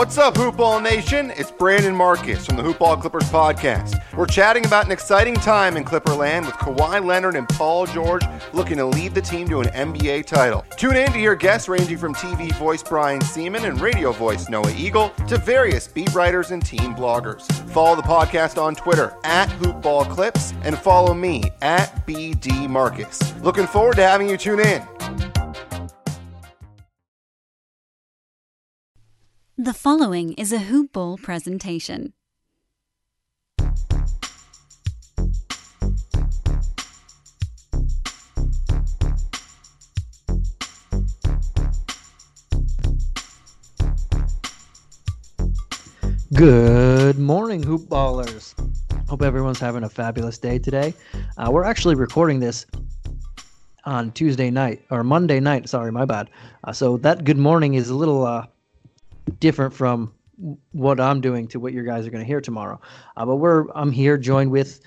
What's up, Hoopball Nation? It's Brandon Marcus from the Hoopball Clippers podcast. We're chatting about an exciting time in Clipperland with Kawhi Leonard and Paul George looking to lead the team to an NBA title. Tune in to hear guests ranging from TV voice Brian Sieman and radio voice Noah Eagle to various beat writers and team bloggers. Follow the podcast on Twitter at Hoopball Clips and follow me at BD Marcus. Looking forward to having you tune in. The following is a Hoop Ball presentation. Good morning, hoop ballers. Hope everyone's having a fabulous day today. Uh, we're actually recording this on Tuesday night or Monday night. Sorry, my bad. Uh, so that good morning is a little uh, different from what I'm doing to what you guys are going to hear tomorrow. Uh, but we're I'm here joined with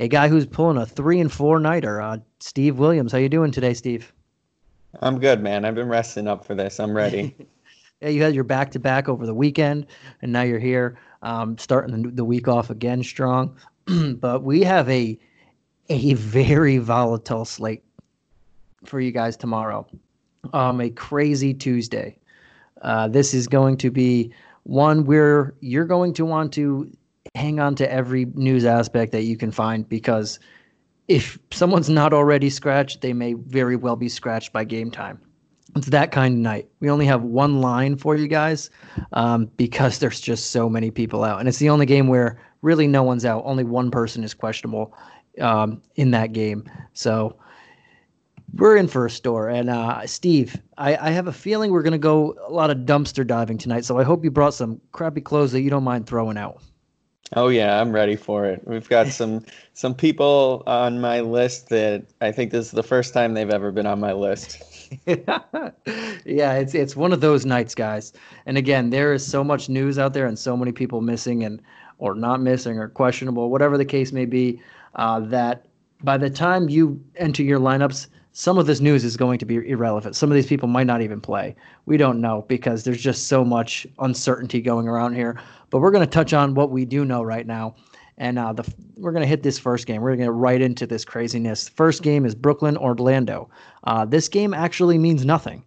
a guy who's pulling a three and four nighter. Uh, Steve Williams, how you doing today, Steve? I'm good, man. I've been resting up for this. I'm ready. yeah, you had your back to back over the weekend, and now you're here, um, starting the, the week off again strong. but we have a a very volatile slate for you guys tomorrow. Um, a crazy Tuesday. Uh, this is going to be one where you're going to want to hang on to every news aspect that you can find because if someone's not already scratched, they may very well be scratched by game time. It's that kind of night. We only have one line for you guys um, because there's just so many people out. And it's the only game where really no one's out. Only one person is questionable um, in that game. So we're in for a store. And uh, Steve, I, I have a feeling we're going to go a lot of dumpster diving tonight. So I hope you brought some crappy clothes that you don't mind throwing out. Oh yeah, I'm ready for it. We've got some some people on my list that I think this is the first time they've ever been on my list. yeah, it's it's one of those nights, guys. And again, there is so much news out there and so many people missing and or not missing or questionable, whatever the case may be, uh, that by the time you enter your lineups, some of this news is going to be irrelevant. Some of these people might not even play. We don't know because there's just so much uncertainty going around here. But we're going to touch on what we do know right now. And uh, the, we're going to hit this first game. We're going to get right into this craziness. First game is Brooklyn Orlando. Uh, this game actually means nothing.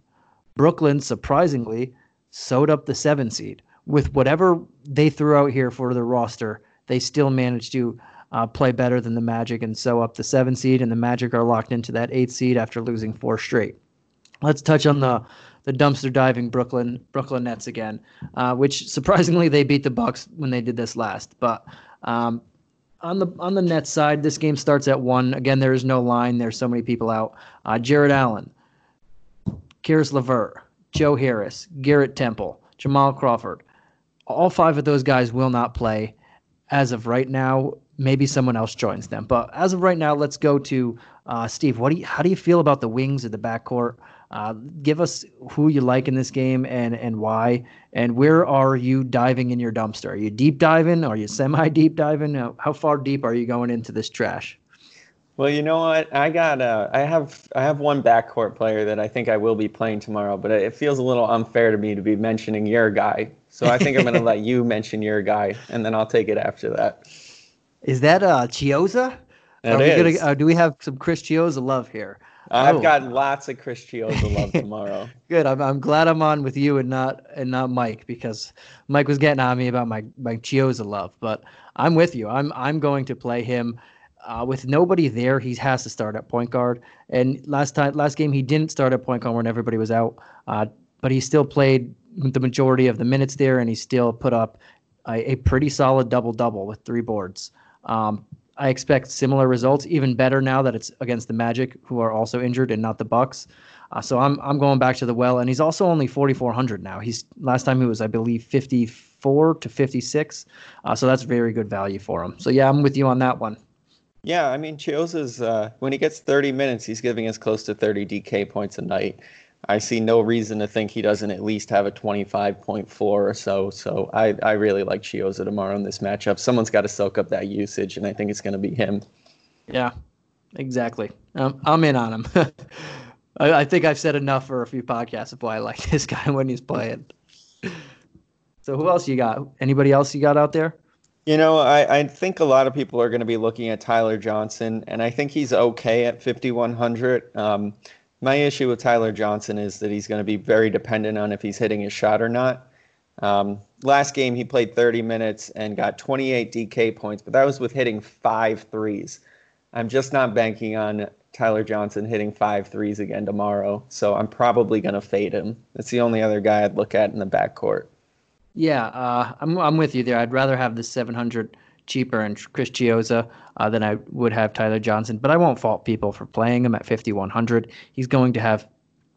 Brooklyn, surprisingly, sewed up the seven seed. With whatever they threw out here for the roster, they still managed to uh, play better than the Magic and sew up the seven seed, and the Magic are locked into that eight seed after losing four straight. Let's touch on the the dumpster diving Brooklyn Brooklyn Nets again, uh, which surprisingly they beat the Bucks when they did this last. But um, on the on the Nets side, this game starts at one. Again, there is no line. There's so many people out. Uh, Jarrett Allen, Caris LeVert, Joe Harris, Garrett Temple, Jamal Crawford. All five of those guys will not play as of right now maybe someone else joins them. But as of right now, let's go to uh, Steve. What do you, how do you feel about the wings of the backcourt? Uh, give us who you like in this game and and why, and where are you diving in your dumpster? Are you deep diving? Are you semi deep diving? How, how far deep are you going into this trash? Well, you know what? I got uh, I have I have one backcourt player that I think I will be playing tomorrow, but it feels a little unfair to me to be mentioning your guy. So I think I'm going to let you mention your guy, and then I'll take it after that. Is that uh Chiozza? It is. Gonna, uh, do we have some Chris Chiozza love here? I've oh. got lots of Chris Chiozza love tomorrow. Good. I'm, I'm glad I'm on with you and not and not Mike because Mike was getting on me about my my Chiozza love. But I'm with you. I'm I'm going to play him. Uh, with nobody there, he has to start at point guard. And last time, last game, he didn't start at point guard when everybody was out. Uh, but he still played the majority of the minutes there, and he still put up a, a pretty solid double double with three boards. Um, I expect similar results, even better now that it's against the Magic, who are also injured, and not the Bucks. Uh, so I'm I'm going back to the well, and he's also only 4,400 now. He's last time he was, I believe, 54 to 56. Uh, so that's very good value for him. So yeah, I'm with you on that one. Yeah, I mean, Chiozza's uh, when he gets 30 minutes, he's giving us close to 30 DK points a night. I see no reason to think he doesn't at least have a 25.4 or so. So I, I really like Chiozza tomorrow in this matchup. Someone's got to soak up that usage, and I think it's going to be him. Yeah, exactly. Um, I'm in on him. I, I, think I've said enough for a few podcasts of why I like this guy when he's playing. So who else you got? Anybody else you got out there? You know, I, I think a lot of people are going to be looking at Tyler Johnson, and I think he's okay at 5,100. Um, my issue with Tyler Johnson is that he's going to be very dependent on if he's hitting his shot or not. Um, last game, he played 30 minutes and got 28 DK points, but that was with hitting five threes. I'm just not banking on Tyler Johnson hitting five threes again tomorrow, so I'm probably going to fade him. That's the only other guy I'd look at in the backcourt. Yeah, uh, I'm I'm with you there. I'd rather have the 700 cheaper and Chris Chiozza uh, than I would have Tyler Johnson, but I won't fault people for playing him at 5100. He's going to have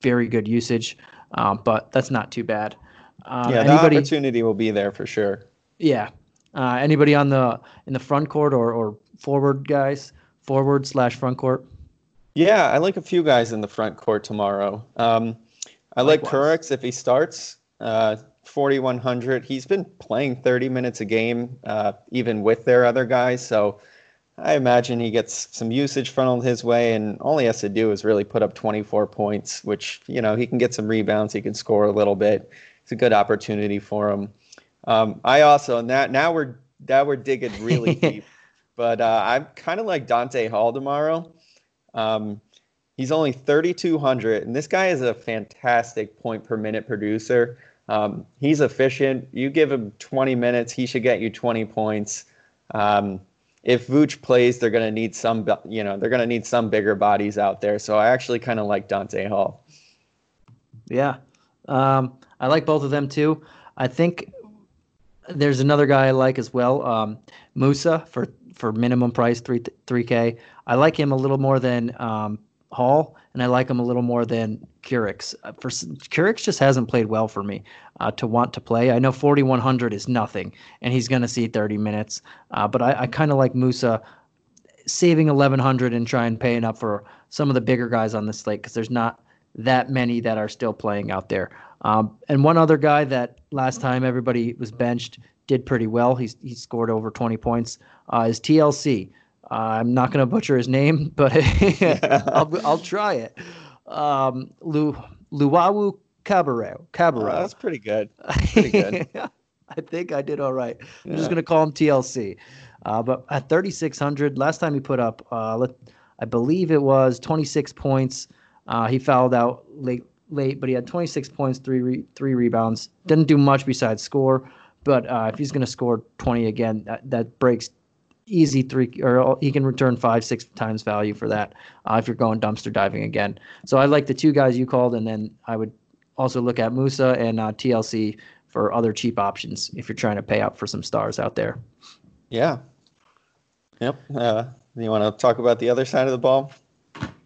very good usage, um, but that's not too bad. Uh, yeah, the anybody, opportunity will be there for sure. Yeah. Uh, anybody on the in the front court or or forward guys, forward slash front court? Yeah, I like a few guys in the front court tomorrow. Um, I Likewise. like Kurucs if he starts. Uh, 4100. He's been playing 30 minutes a game, uh, even with their other guys. So I imagine he gets some usage funneled his way, and all he has to do is really put up 24 points, which, you know, he can get some rebounds, he can score a little bit. It's a good opportunity for him. Um, I also, now, now we're, now we're digging really deep, but uh, I'm kind of like Donta Hall tomorrow. Um, he's only 3,200, and this guy is a fantastic point per minute producer. Um, he's efficient. You give him 20 minutes, he should get you 20 points. Um, if Vooch plays, they're going to need some, you know, they're going to need some bigger bodies out there. So I actually kind of like Donta Hall. Yeah, um, I like both of them too. I think there's another guy I like as well, um, Musa for for minimum price three three k. I like him a little more than um, Hall, and I like him a little more than Kurucs. Uh, for Kurucs just hasn't played well for me uh, to want to play. I know 4100 is nothing, and he's going to see 30 minutes, uh, but I, I kind of like Musa saving 1100 and trying paying up for some of the bigger guys on the slate because there's not that many that are still playing out there. Um, and one other guy that last time everybody was benched did pretty well. He's he scored over 20 points. Uh, is TLC. I'm not going to butcher his name, but I'll, I'll try it. Um, Lu, Luawu Cabaret. Cabaret. Oh, that's pretty good. Pretty good. I think I did all right. I'm just going to call him TLC. Uh, but at 3,600, last time he put up, uh, let, I believe it was 26 points. Uh, he fouled out late, late, but he had 26 points, three re- three rebounds. Didn't do much besides score. But uh, if he's going to score 20 again, that, that breaks easy three, or he can return five, six times value for that uh, if you're going dumpster diving again. So I like the two guys you called, and then I would also look at Musa and uh, TLC for other cheap options if you're trying to pay up for some stars out there. Yeah. Yep. Uh, you want to talk about the other side of the ball?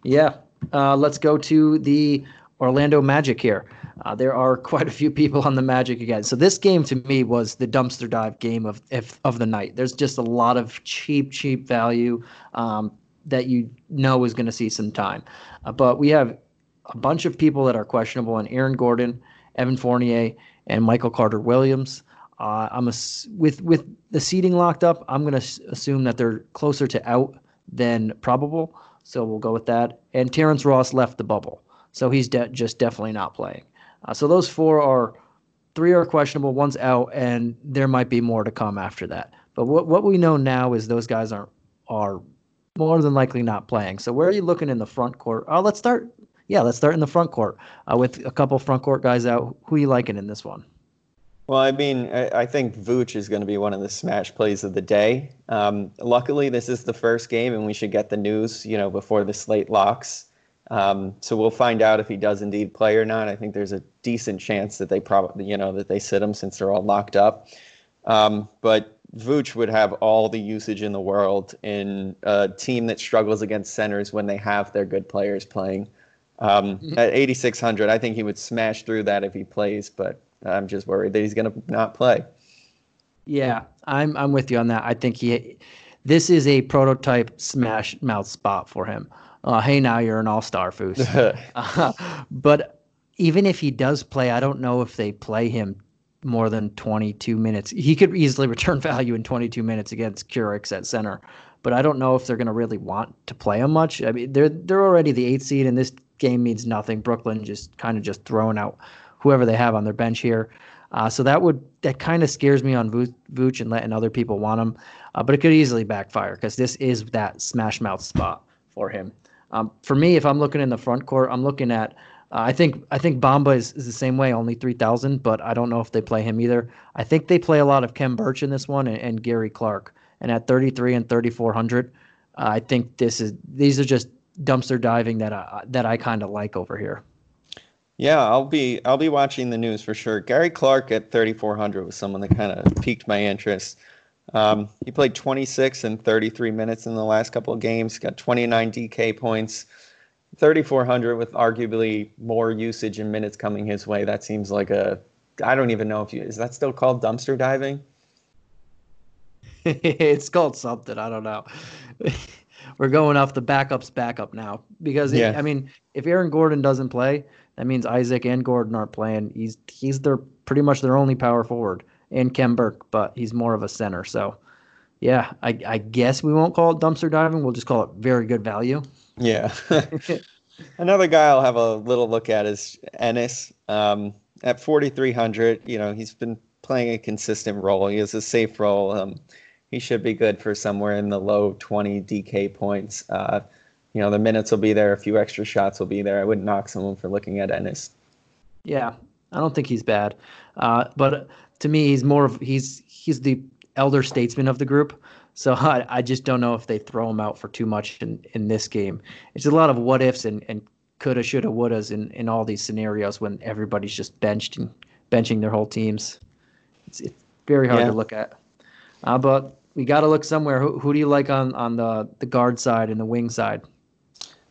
Yeah. Uh, let's go to the Orlando Magic here. Uh, there are quite a few people on the Magic again. So this game to me was the dumpster dive game of if, of the night. There's just a lot of cheap, cheap value um, that you know is going to see some time. Uh, but we have a bunch of people that are questionable, and Aaron Gordon, Evan Fournier, and Michael Carter Williams. Uh, I'm a, with with the seeding locked up. I'm going to assume that they're closer to out than probable. So we'll go with that. And Terrence Ross left the bubble, so he's de- just definitely not playing. Uh, so those four are three are questionable, one's out, and there might be more to come after that. But what what we know now is those guys are are more than likely not playing. So where are you looking in the front court? Oh, let's start. Yeah, let's start in the front court uh, with a couple front court guys out. Who are you liking in this one? Well, I mean, I, I think Vooch is going to be one of the smash plays of the day. Um, luckily, this is the first game, and we should get the news, you know, before the slate locks. Um, so we'll find out if he does indeed play or not. I think there's a decent chance that they probably, you know, that they sit him since they're all locked up. Um, but Vooch would have all the usage in the world in a team that struggles against centers when they have their good players playing. Um, mm-hmm. At 8,600, I think he would smash through that if he plays, but I'm just worried that he's going to not play. Yeah, I'm I'm with you on that. I think he, this is a prototype smash mouth spot for him uh, hey, now you're an all star, Foos. uh, but even if he does play, I don't know if they play him more than 22 minutes. He could easily return value in 22 minutes against Kurucs at center, but I don't know if they're going to really want to play him much. I mean, they're they're already the eighth seed, and this game means nothing. Brooklyn just kind of just throwing out whoever they have on their bench here. Uh, so that would that kind of scares me on Vooch and letting other people want him, uh, but it could easily backfire because this is that smash mouth spot for him. Um, for me, if I'm looking in the front court, I'm looking at. Uh, I think I think Bamba is, is the same way, only three thousand, but I don't know if they play him either. I think they play a lot of Khem Birch in this one and, and Gary Clark, and at 33 and 3400, uh, I think this is these are just dumpster diving that I that I kind of like over here. Yeah, I'll be I'll be watching the news for sure. Gary Clark at 3400 was someone that kind of piqued my interest. Um, he played 26 and 33 minutes in the last couple of games. Got 29 DK points. 3400 with arguably more usage and minutes coming his way. That seems like a I don't even know if you is that still called dumpster diving? it's called something. I don't know. We're going off the backup's backup now because yeah. it, I mean, if Aaron Gordon doesn't play, that means Isaac and Gordon aren't playing. He's he's their pretty much their only power forward, and Khem Birch, but he's more of a center. So, yeah, I, I guess we won't call it dumpster diving. We'll just call it very good value. Yeah. Another guy I'll have a little look at is Ennis. Um, at 4,300, you know, he's been playing a consistent role. He has a safe role. Um, he should be good for somewhere in the low 20 DK points. Uh, you know, the minutes will be there, a few extra shots will be there. I wouldn't knock someone for looking at Ennis. Yeah, I don't think he's bad, uh, but to me, he's more of he's he's the elder statesman of the group. So I, I just don't know if they throw him out for too much in, in this game. It's a lot of what ifs and, and coulda, shoulda, wouldas in, in all these scenarios when everybody's just benched and benching their whole teams. It's, it's very hard yeah. to look at. Uh, but we got to look somewhere. Who, who do you like on, on the, the guard side and the wing side?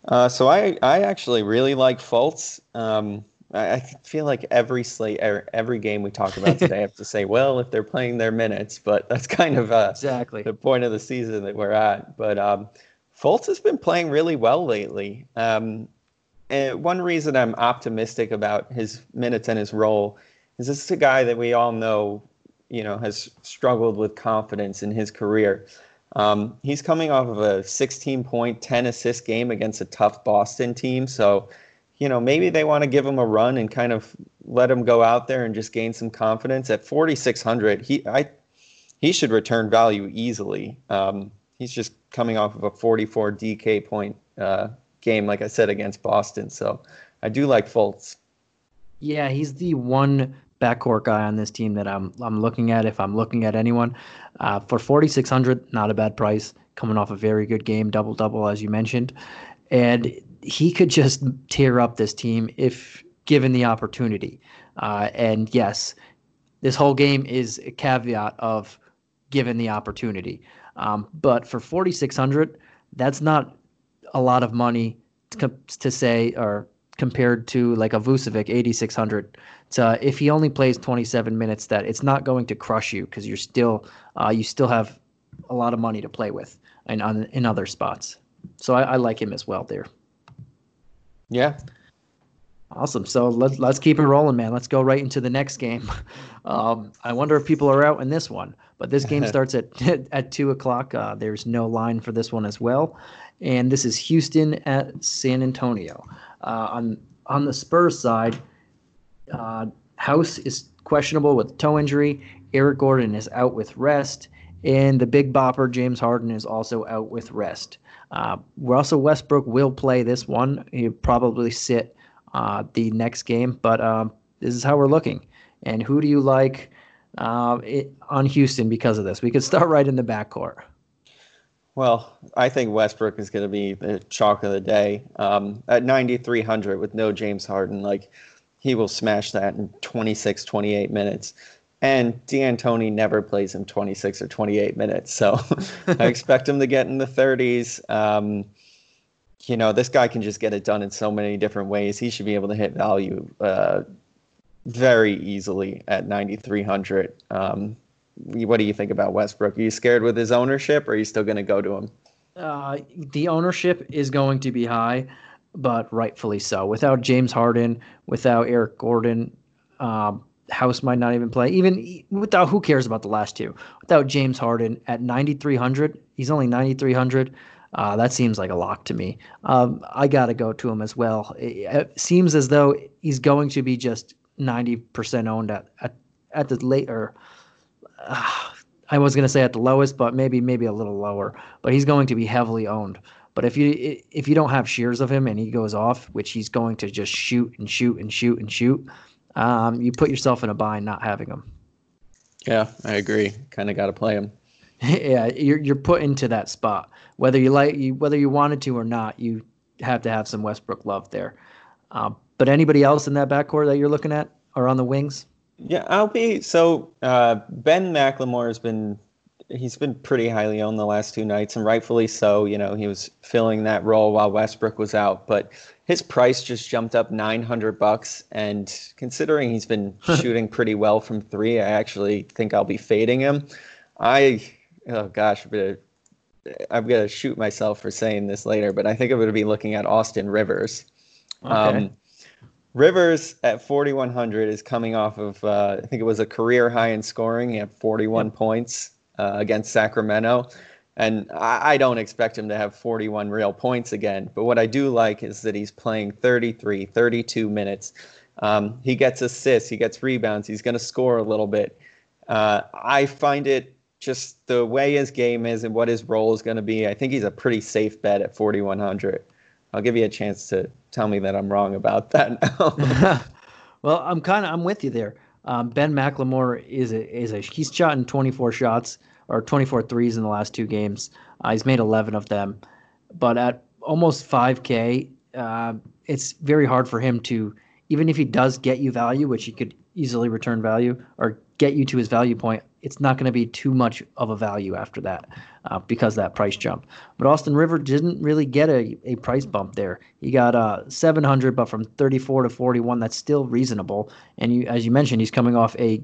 Uh, so I, I actually really like Fultz. Um, I, I feel like every slate, er, every game we talk about today, I have to say, well, if they're playing their minutes, but that's kind of uh, exactly the point of the season that we're at. But um, Fultz has been playing really well lately. Um, one reason I'm optimistic about his minutes and his role is this is a guy that we all know you know has struggled with confidence in his career. Um, he's coming off of a 16 point, 10 assist game against a tough Boston team. So, you know, maybe they want to give him a run and kind of let him go out there and just gain some confidence. At 4,600, he I he should return value easily. Um, he's just coming off of a 44 DK point uh, game, like I said, against Boston. So I do like Fultz. Yeah, he's the one backcourt guy on this team that I'm I'm looking at if I'm looking at anyone. Uh, for 4600, not a bad price. Coming off a very good game, double double as you mentioned, and he could just tear up this team if given the opportunity. Uh, and yes, this whole game is a caveat of given the opportunity. Um, but for 4600, that's not a lot of money to, to say or compared to like a Vucevic 8600 uh, if he only plays 27 minutes, that it's not going to crush you because you're still uh, you still have a lot of money to play with in on, in other spots. So I, I like him as well there. Yeah. Awesome. So let's let's keep it rolling, man. Let's go right into the next game. Um, I wonder if people are out in this one, but this game starts at at two o'clock. Uh, there's no line for this one as well, and this is Houston at San Antonio. Uh, on on the Spurs side, uh, House is questionable with toe injury. Eric Gordon is out with rest. And the big bopper, James Harden, is also out with rest. Uh, Russell Westbrook will play this one. He'll probably sit uh, the next game, but um, this is how we're looking. And who do you like uh, it, on Houston because of this? We could start right in the backcourt. Well, I think Westbrook is going to be the chalk of the day um, at 9,300 with no James Harden. Like, he will smash that in 26, 28 minutes. And D'Antoni never plays him 26 or 28 minutes. So I expect him to get in the 30s. Um, you know, this guy can just get it done in so many different ways. He should be able to hit value uh, very easily at 9,300. Um, what do you think about Westbrook? Are you scared with his ownership or are you still going to go to him? Uh, the ownership is going to be high but rightfully so. Without James Harden, without Eric Gordon, um, House might not even play. Even without, who cares about the last two? Without James Harden at 9,300, he's only 9,300. Uh, that seems like a lock to me. Um, I got to go to him as well. It, it, seems as though he's going to be just 90% owned at, at, at the later. uh, I was going to say at the lowest, but maybe maybe a little lower. But he's going to be heavily owned. But if you if you don't have shears of him and he goes off, which he's going to just shoot and shoot and shoot and shoot, um, you put yourself in a bind not having him. Yeah, I agree. Kind of got to play him. yeah, you're you're put into that spot whether you like you whether you wanted to or not. You have to have some Westbrook love there. Uh, but anybody else in that backcourt that you're looking at or on the wings? Yeah, I'll be so. Uh, ben McLemore has been he's been pretty highly owned the last two nights, and rightfully so. You know, he was filling that role while Westbrook was out, but his price just jumped up 900 bucks. And considering he's been shooting pretty well from three, I actually think I'll be fading him. I oh gosh, I'm gonna I'm gonna shoot myself for saying this later, but I think I'm gonna be looking at Austin Rivers. Okay. Um, Rivers at 4,100 is coming off of, uh, I think it was a career high in scoring. He had 41 yep. points uh, against Sacramento. And I, I, don't expect him to have 41 real points again. But what I do like is that he's playing 33, 32 minutes. Um, he gets assists, he gets rebounds, he's going to score a little bit. Uh, I find it just the way his game is and what his role is going to be. I think he's a pretty safe bet at 4,100. I'll give you a chance to tell me that I'm wrong about that now. well, I'm kind of I'm with you there. Um, ben McLemore is a is a he's shot in 24 shots or 24 threes in the last two games. Uh, he's made 11 of them, but at almost 5K, uh, it's very hard for him to even if he does get you value, which he could easily return value or get you to his value point it's not going to be too much of a value after that uh, because that price jump. But Austin River didn't really get a, a price bump there. He got uh, 700, but from 34 to 41, that's still reasonable. And you, as you mentioned, he's coming off a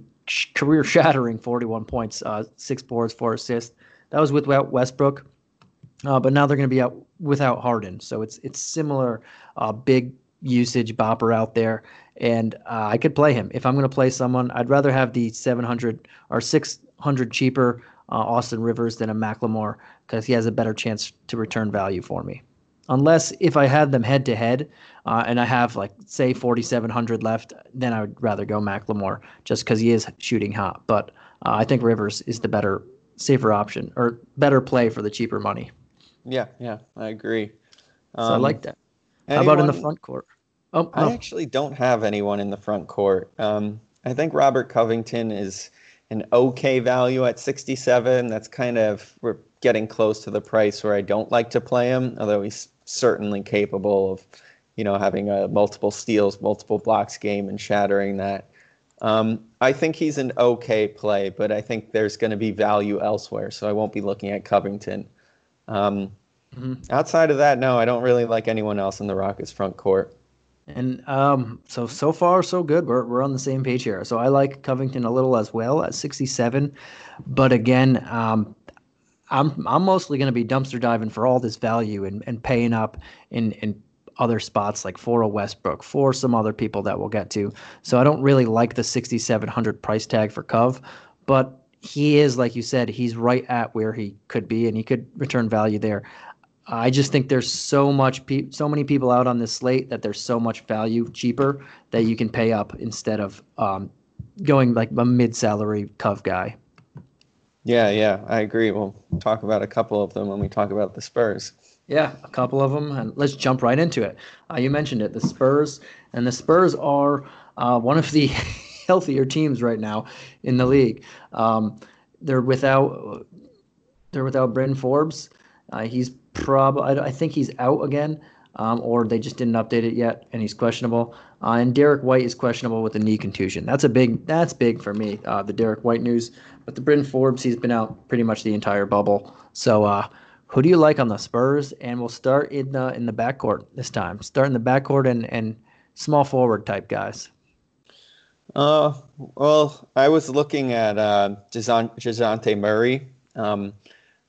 career shattering 41 points, uh, six boards, four assists. That was without Westbrook. Uh, but now they're going to be out without Harden, so it's it's similar, uh, big usage bopper out there and uh, I could play him. If I'm going to play someone, I'd rather have the 700 or 600 cheaper uh, Austin Rivers than a McLemore because he has a better chance to return value for me. Unless if I had them head to head and I have like say 4,700 left, then I would rather go McLemore just because he is shooting hot. But uh, I think Rivers is the better, safer option or better play for the cheaper money. Yeah, yeah, I agree. Um, I like um, that. Anyone, How about in the front court? Oh, I actually don't have anyone in the front court. Um, I think Robert Covington is an okay value at 67. That's kind of we're getting close to the price where I don't like to play him, although he's certainly capable of, you know, having a multiple steals, multiple blocks game and shattering that. Um, I think he's an okay play, but I think there's going to be value elsewhere, so I won't be looking at Covington. Um, mm-hmm. Outside of that, no, I don't really like anyone else in the Rockets front court. And um, so so far so good. We're we're on the same page here. So I like Covington a little as well at 67, but again, um, I'm I'm mostly going to be dumpster diving for all this value and, and paying up in in other spots like for a Westbrook, for some other people that we'll get to. So I don't really like the 6700 price tag for Cov, but he is like you said, he's right at where he could be and he could return value there. I just think there's so much pe- so many people out on this slate that there's so much value cheaper that you can pay up instead of um, going like a mid-salary Cov guy. Yeah, yeah, I agree. We'll talk about a couple of them when we talk about the Spurs. Yeah, a couple of them, and let's jump right into it. Uh, you mentioned it, the Spurs, and the Spurs are uh, one of the healthier teams right now in the league. Um, they're without they're without Bryn Forbes. Uh, he's probably I, think he's out again, um, or they just didn't update it yet, and he's questionable. Uh, and Derrick White is questionable with a knee contusion. That's a big. That's big for me. Uh, the Derrick White news, but the Bryn Forbes, he's been out pretty much the entire bubble. So, uh, who do you like on the Spurs? And we'll start in the in the backcourt this time. Start in the backcourt and and small forward type guys. Uh, well, I was looking at uh, Dejounte Murray. Um,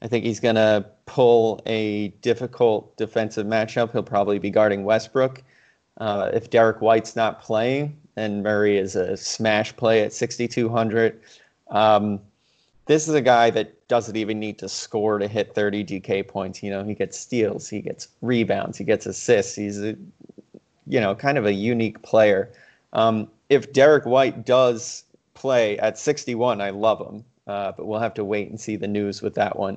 I think he's going to pull a difficult defensive matchup. He'll probably be guarding Westbrook. Uh, if Derrick White's not playing, and Murray is a smash play at 6,200. Um, this is a guy that doesn't even need to score to hit 30 DK points. You know, he gets steals, he gets rebounds, he gets assists. He's a, you know, kind of a unique player. Um, if Derrick White does play at 61, I love him. Uh, but we'll have to wait and see the news with that one.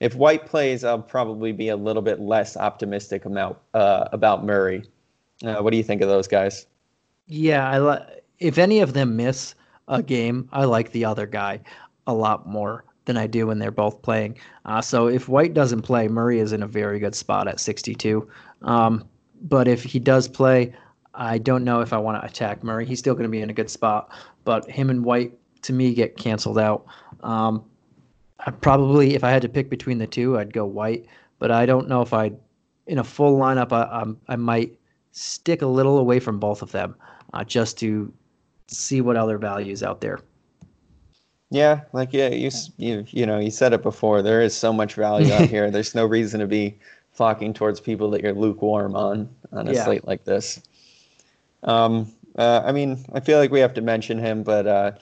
If White plays, I'll probably be a little bit less optimistic about uh, about Murray. Uh, what do you think of those guys? Yeah, I li- if any of them miss a game, I like the other guy a lot more than I do when they're both playing. Uh, so if White doesn't play, Murray is in a very good spot at 62. Um, but if he does play, I don't know if I want to attack Murray. He's still going to be in a good spot, but him and White to me get canceled out. Um, I probably, if I had to pick between the two, I'd go White. But I don't know if I, in a full lineup, I, I, I might stick a little away from both of them, uh, just to see what other values out there. Yeah, like yeah, you you you know you said it before. There is so much value out here. There's no reason to be flocking towards people that you're lukewarm on on a yeah. slate like this. Um, uh, I mean, I feel like we have to mention him, but uh,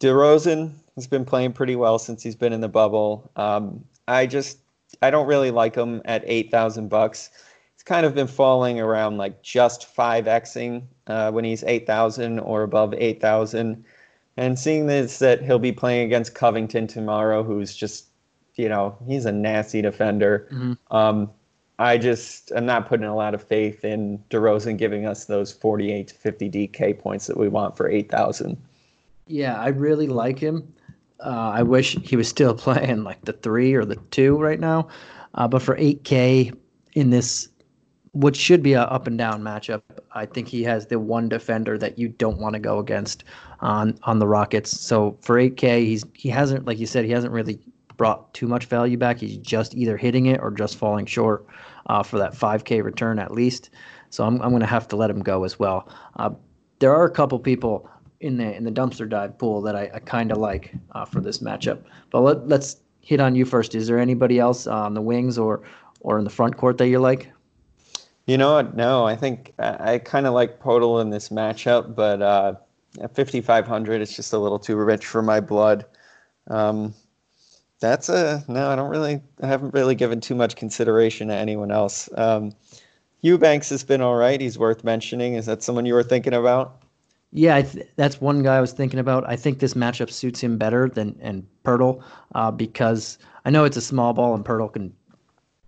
DeRozan has been playing pretty well since he's been in the bubble. Um, I just I don't really like him at eight thousand bucks. He's kind of been falling around like just five xing uh, when he's eight thousand or above eight thousand. And seeing this that he'll be playing against Covington tomorrow, who's just you know he's a nasty defender. Mm-hmm. Um, I just I'm not putting a lot of faith in DeRozan giving us those 48 to 50 DK points that we want for 8,000. Yeah, I really like him. Uh, I wish he was still playing like the three or the two right now. Uh, but for 8K in this, what should be a up and down matchup, I think he has the one defender that you don't want to go against on on the Rockets. So for 8K, he's he hasn't like you said he hasn't really brought too much value back. He's just either hitting it or just falling short uh, for that 5K return at least. So I'm, I'm going to have to let him go as well. Uh, there are a couple people in the in the dumpster dive pool that I, I kind of like uh, for this matchup. But let, let's hit on you first. Is there anybody else on the wings or or in the front court that you like? You know what? No, I think I, I kind of like Poeltl in this matchup, but uh, at 5,500, it's just a little too rich for my blood. Um, that's a no. I don't really. I haven't really given too much consideration to anyone else. Um, Eubanks has been all right. He's worth mentioning. Is that someone you were thinking about? Yeah, th- that's one guy I was thinking about. I think this matchup suits him better than and Poeltl uh, because I know it's a small ball and Poeltl can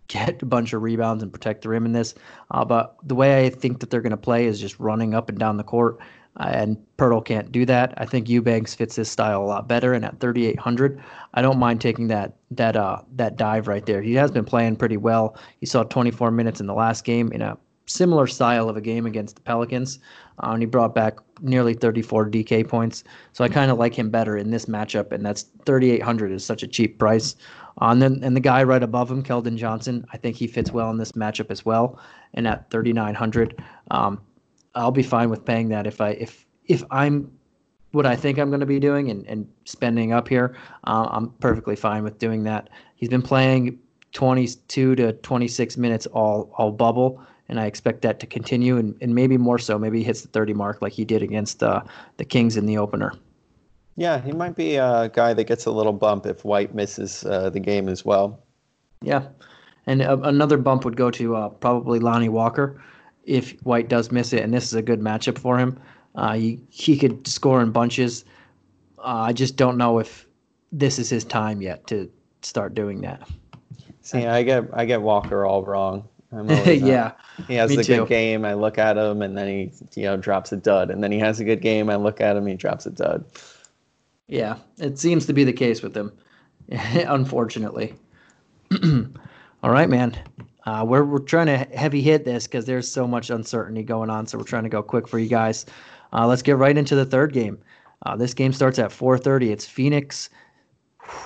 get a bunch of rebounds and protect the rim in this. Uh, but the way I think that they're going to play is just running up and down the court and Poeltl can't do that. I think Eubanks fits his style a lot better, and at 3,800, I don't mind taking that that uh that dive right there. He has been playing pretty well. He saw 24 minutes in the last game in a similar style of a game against the Pelicans, uh, and he brought back nearly 34 DK points. So I kind of like him better in this matchup, and that's 3,800 is such a cheap price. Uh, and then and the guy right above him, Keldon Johnson, I think he fits well in this matchup as well. And at 3,900, um, I'll be fine with paying that if I if if I'm what I think I'm going to be doing and, and spending up here. Uh, I'm perfectly fine with doing that. He's been playing 22 to 26 minutes all all bubble, and I expect that to continue and, and maybe more so. Maybe he hits the 30 mark like he did against uh, the Kings in the opener. Yeah, he might be a guy that gets a little bump if White misses uh, the game as well. Yeah, and uh, another bump would go to uh, probably Lonnie Walker if White does miss it, and this is a good matchup for him. Uh, he, he could score in bunches. Uh, I just don't know if this is his time yet to start doing that. See, I get I get Walker all wrong. yeah, he has a too. good game. I look at him, and then he you know drops a dud, and then he has a good game. I look at him, he drops a dud. Yeah, it seems to be the case with him, unfortunately. all right, man. Uh, we're, we're trying to heavy hit this because there's so much uncertainty going on. So we're trying to go quick for you guys. Uh, let's get right into the third game. Uh, this game starts at 4:30. It's Phoenix.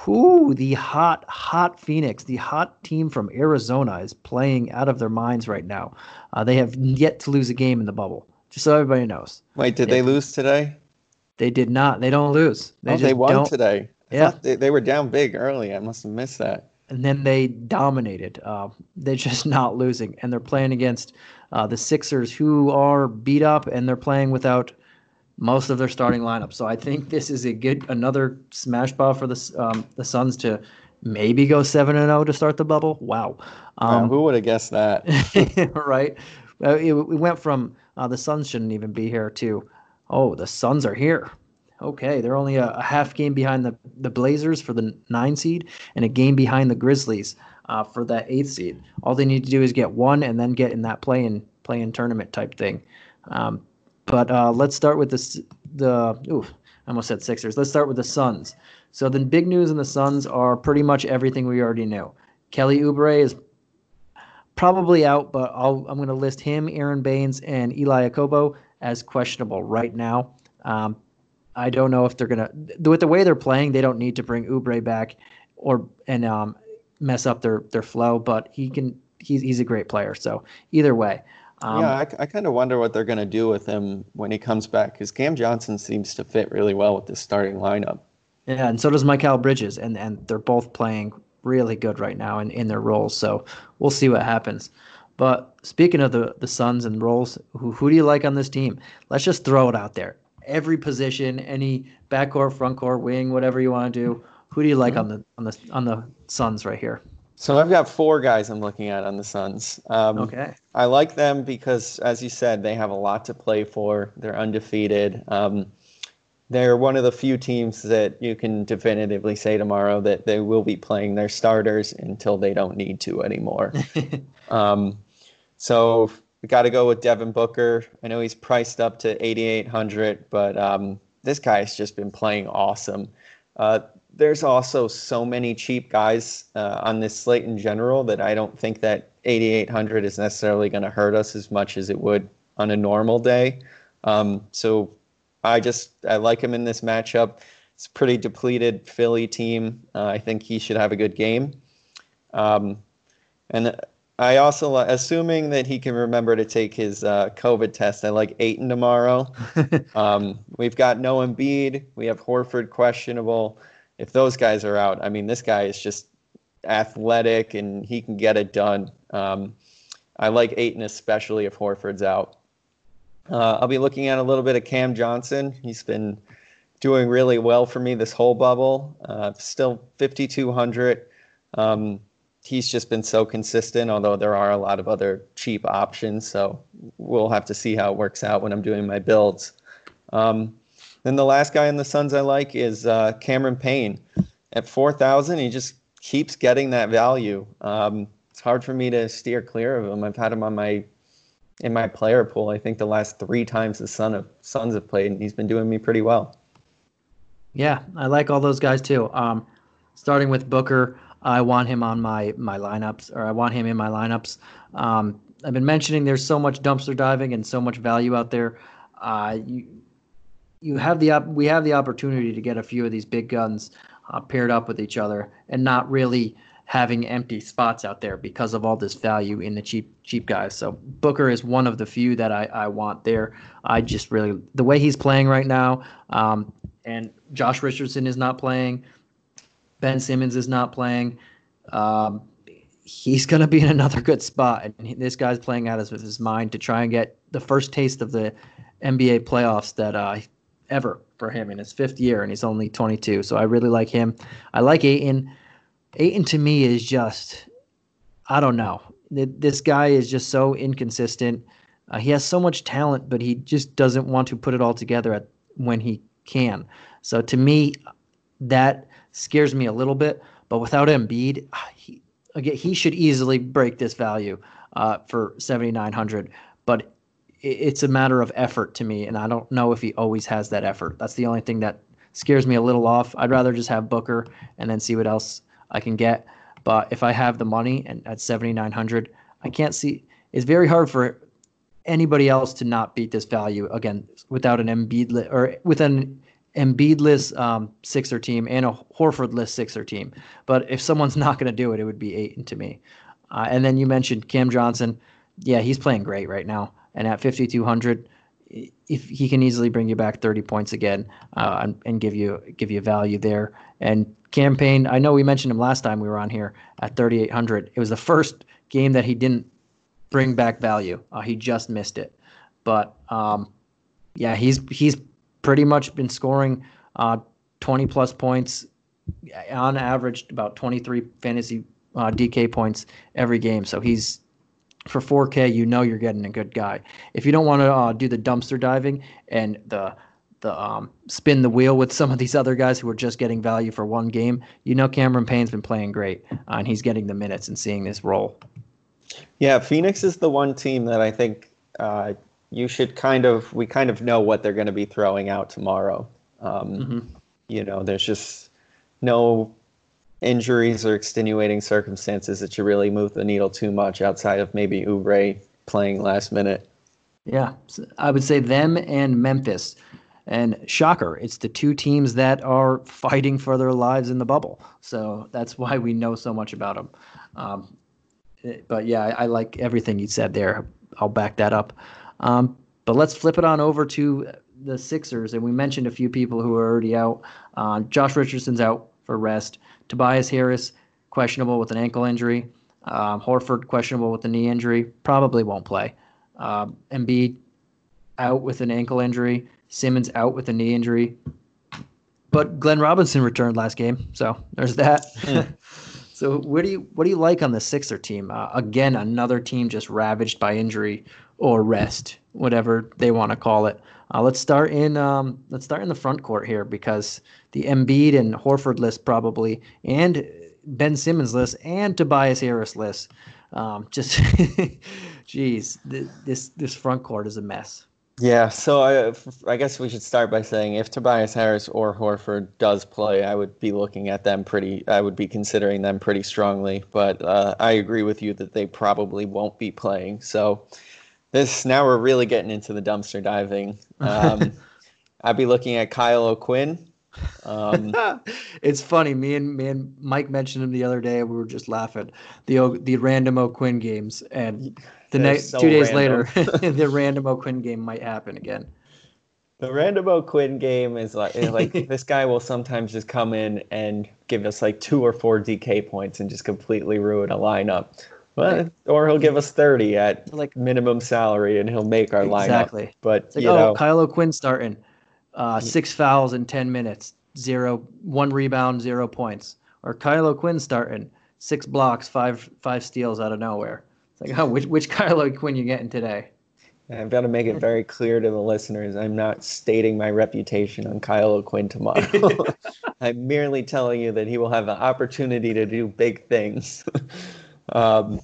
Ooh, the hot, hot Phoenix, the hot team from Arizona, is playing out of their minds right now. Uh, they have yet to lose a game in the bubble. Just so everybody knows. Wait, did they, they lose today? They did not. They don't lose. They, oh, they won today. I yeah, they, they were down big early. I must have missed that and then they dominated. Uh, they're just not losing, and they're playing against uh, the Sixers, who are beat up, and they're playing without most of their starting lineup. So I think this is a good another smash ball for the um, the Suns to maybe go seven and zero oh to start the bubble. Wow, um, who would have guessed that? right? Uh, it, it, went from uh, the Suns shouldn't even be here to oh the Suns are here. Okay, they're only a, a, half game behind the, the Blazers for the nine seed and a game behind the Grizzlies uh, for that eighth seed. All they need to do is get one and then get in that play in play in tournament type thing. Um, but uh, let's start with this the ooh, I almost said Sixers. Let's start with the Suns. So the big news in the Suns are pretty much everything we already knew. Kelly Oubre is probably out, but I'll, I'm going to list him, Aaron Baynes, and Elie Okobo as questionable right now. Um, I don't know if they're going to, with the way they're playing, they don't need to bring Oubre back or and um, mess up their their flow. But he can, he's he's a great player. So either way. Um, yeah, I, I kind of wonder what they're going to do with him when he comes back because Cam Johnson seems to fit really well with the starting lineup. Yeah, and so does Mikal Bridges, and and they're both playing really good right now in, in their roles. So we'll see what happens. But speaking of the the Suns and roles, who who do you like on this team? Let's just throw it out there. Every position, any backcourt, front court, wing, whatever you want to do. Who do you like mm-hmm. on the on the on the Suns right here? So I've got four guys I'm looking at on the Suns. Um, okay. I like them because, as you said, they have a lot to play for. They're undefeated. Um, they're one of the few teams that you can definitively say tomorrow that they will be playing their starters until they don't need to anymore. um, so we got to go with Devin Booker. I know he's priced up to 8,800, but um, this guy's just been playing awesome. Uh, there's also so many cheap guys uh, on this slate in general that I don't think that 8,800 is necessarily going to hurt us as much as it would on a normal day. Um, so I just I like him in this matchup. It's a pretty depleted Philly team. Uh, I think he should have a good game. Um, and I also, assuming that he can remember to take his uh, COVID test, I like Ayton tomorrow. um, we've got no Embiid. We have Horford questionable. If those guys are out, I mean, this guy is just athletic and he can get it done. Um, I like Ayton especially if Horford's out. Uh, I'll be looking at a little bit of Cam Johnson. He's been doing really well for me this whole bubble. Uh, still 5,200. Um, he's just been so consistent, although there are a lot of other cheap options. So we'll have to see how it works out when I'm doing my builds. Um, then the last guy in the Suns I like is uh, Cameron Payne. At 4,000, he just keeps getting that value. Um, it's hard for me to steer clear of him. I've had him on my in my player pool. I think the last three times the Sun of Suns have played, and he's been doing me pretty well. Yeah, I like all those guys too. Um, starting with Booker, I want him on my my lineups, or I want him in my lineups. Um, I've been mentioning there's so much dumpster diving and so much value out there. Uh, you you have the op- we have the opportunity to get a few of these big guns uh, paired up with each other and not really having empty spots out there because of all this value in the cheap cheap guys. So Booker is one of the few that I, I want there. I just really the way he's playing right now, um, and Josh Richardson is not playing, Ben Simmons is not playing. Um, he's going to be in another good spot, and he, this guy's playing out of his mind to try and get the first taste of the NBA playoffs that uh, ever for him in his fifth year, and he's only 22. So I really like him. I like Ayton. Ayton to me is just, I don't know. This guy is just so inconsistent. Uh, he has so much talent, but he just doesn't want to put it all together at, when he can. So to me, that scares me a little bit. But without Embiid, ah, he, again, he should easily break this value uh, for 7,900. But it's a matter of effort to me, and I don't know if he always has that effort. That's the only thing that scares me a little off. I'd rather just have Booker and then see what else I can get. But if I have the money and at 7,900, I can't see. It's very hard for anybody else to not beat this value again without an Embiid or with an Embiidless um, Sixer team and a Horfordless Sixer team. But if someone's not going to do it, it would be Ayton to me. Uh, and then you mentioned Cam Johnson. Yeah, he's playing great right now. And at 5,200, if he can easily bring you back 30 points again uh, and, and, give you give you value there. And Cam Payne I know we mentioned him last time we were on here at 3,800. It was the first game that he didn't bring back value. Uh, he just missed it. But um, yeah, he's he's pretty much been scoring uh, 20 plus points on average, about 23 fantasy uh, DK points every game. So he's for 4K, you know you're getting a good guy. If you don't want to uh, do the dumpster diving and the the um, spin the wheel with some of these other guys who are just getting value for one game. You know, Cameron Payne's been playing great, uh, and he's getting the minutes and seeing this role. Yeah, Phoenix is the one team that I think uh, you should kind of we kind of know what they're going to be throwing out tomorrow. Um, mm-hmm. You know, there's just no injuries or extenuating circumstances that should really move the needle too much outside of maybe Oubre playing last minute. Yeah, I would say them and Memphis. And shocker, it's the two teams that are fighting for their lives in the bubble. So that's why we know so much about them. Um, eh, but yeah, I, I, like everything you said there. I'll back that up. Um, but let's flip it on over to the Sixers. And we mentioned a few people who are already out. Uh, Josh Richardson's out for rest. Tobias Harris, questionable with an ankle injury. Um, Horford, questionable with a knee injury. Probably won't play. Um, Embiid, out with an ankle injury. Simmons out with a knee injury. But Glenn Robinson returned last game, so there's that. Yeah. so what do you what do you like on the Sixer team? Uh, again, another team just ravaged by injury or rest, whatever they want to call it. Uh, let's start in um, let's start in the front court here because the Embiid and Horford list probably, and Ben Simmons list, and Tobias Harris list. Um, just, geez, this this front court is a mess. Yeah, so I, I guess we should start by saying if Tobias Harris or Horford does play, I would be looking at them pretty. I would be considering them pretty strongly. But uh, I agree with you that they probably won't be playing. So this now we're really getting into the dumpster diving. Um, I'd be looking at Kyle O'Quinn. Um, it's funny. Me and me and Mike mentioned him the other day. We were just laughing. The the random O'Quinn games, and the next so two days random. later, the random O'Quinn game might happen again. The random O'Quinn game is like like this guy will sometimes just come in and give us like two or four DK points and just completely ruin a lineup. Well, or he'll give us 30 at like minimum salary and he'll make our lineup. Exactly. But like, you oh, know, Kyle O'Quinn starting uh, six fouls in 10 minutes, zero, one rebound, zero points. Or Kyle O'Quinn starting six blocks, five five steals out of nowhere. It's like, oh, which which Kyle O'Quinn you getting today? I've got to make it very clear to the listeners. I'm not stating my reputation on Kyle O'Quinn tomorrow. I'm merely telling you that he will have the opportunity to do big things. Um,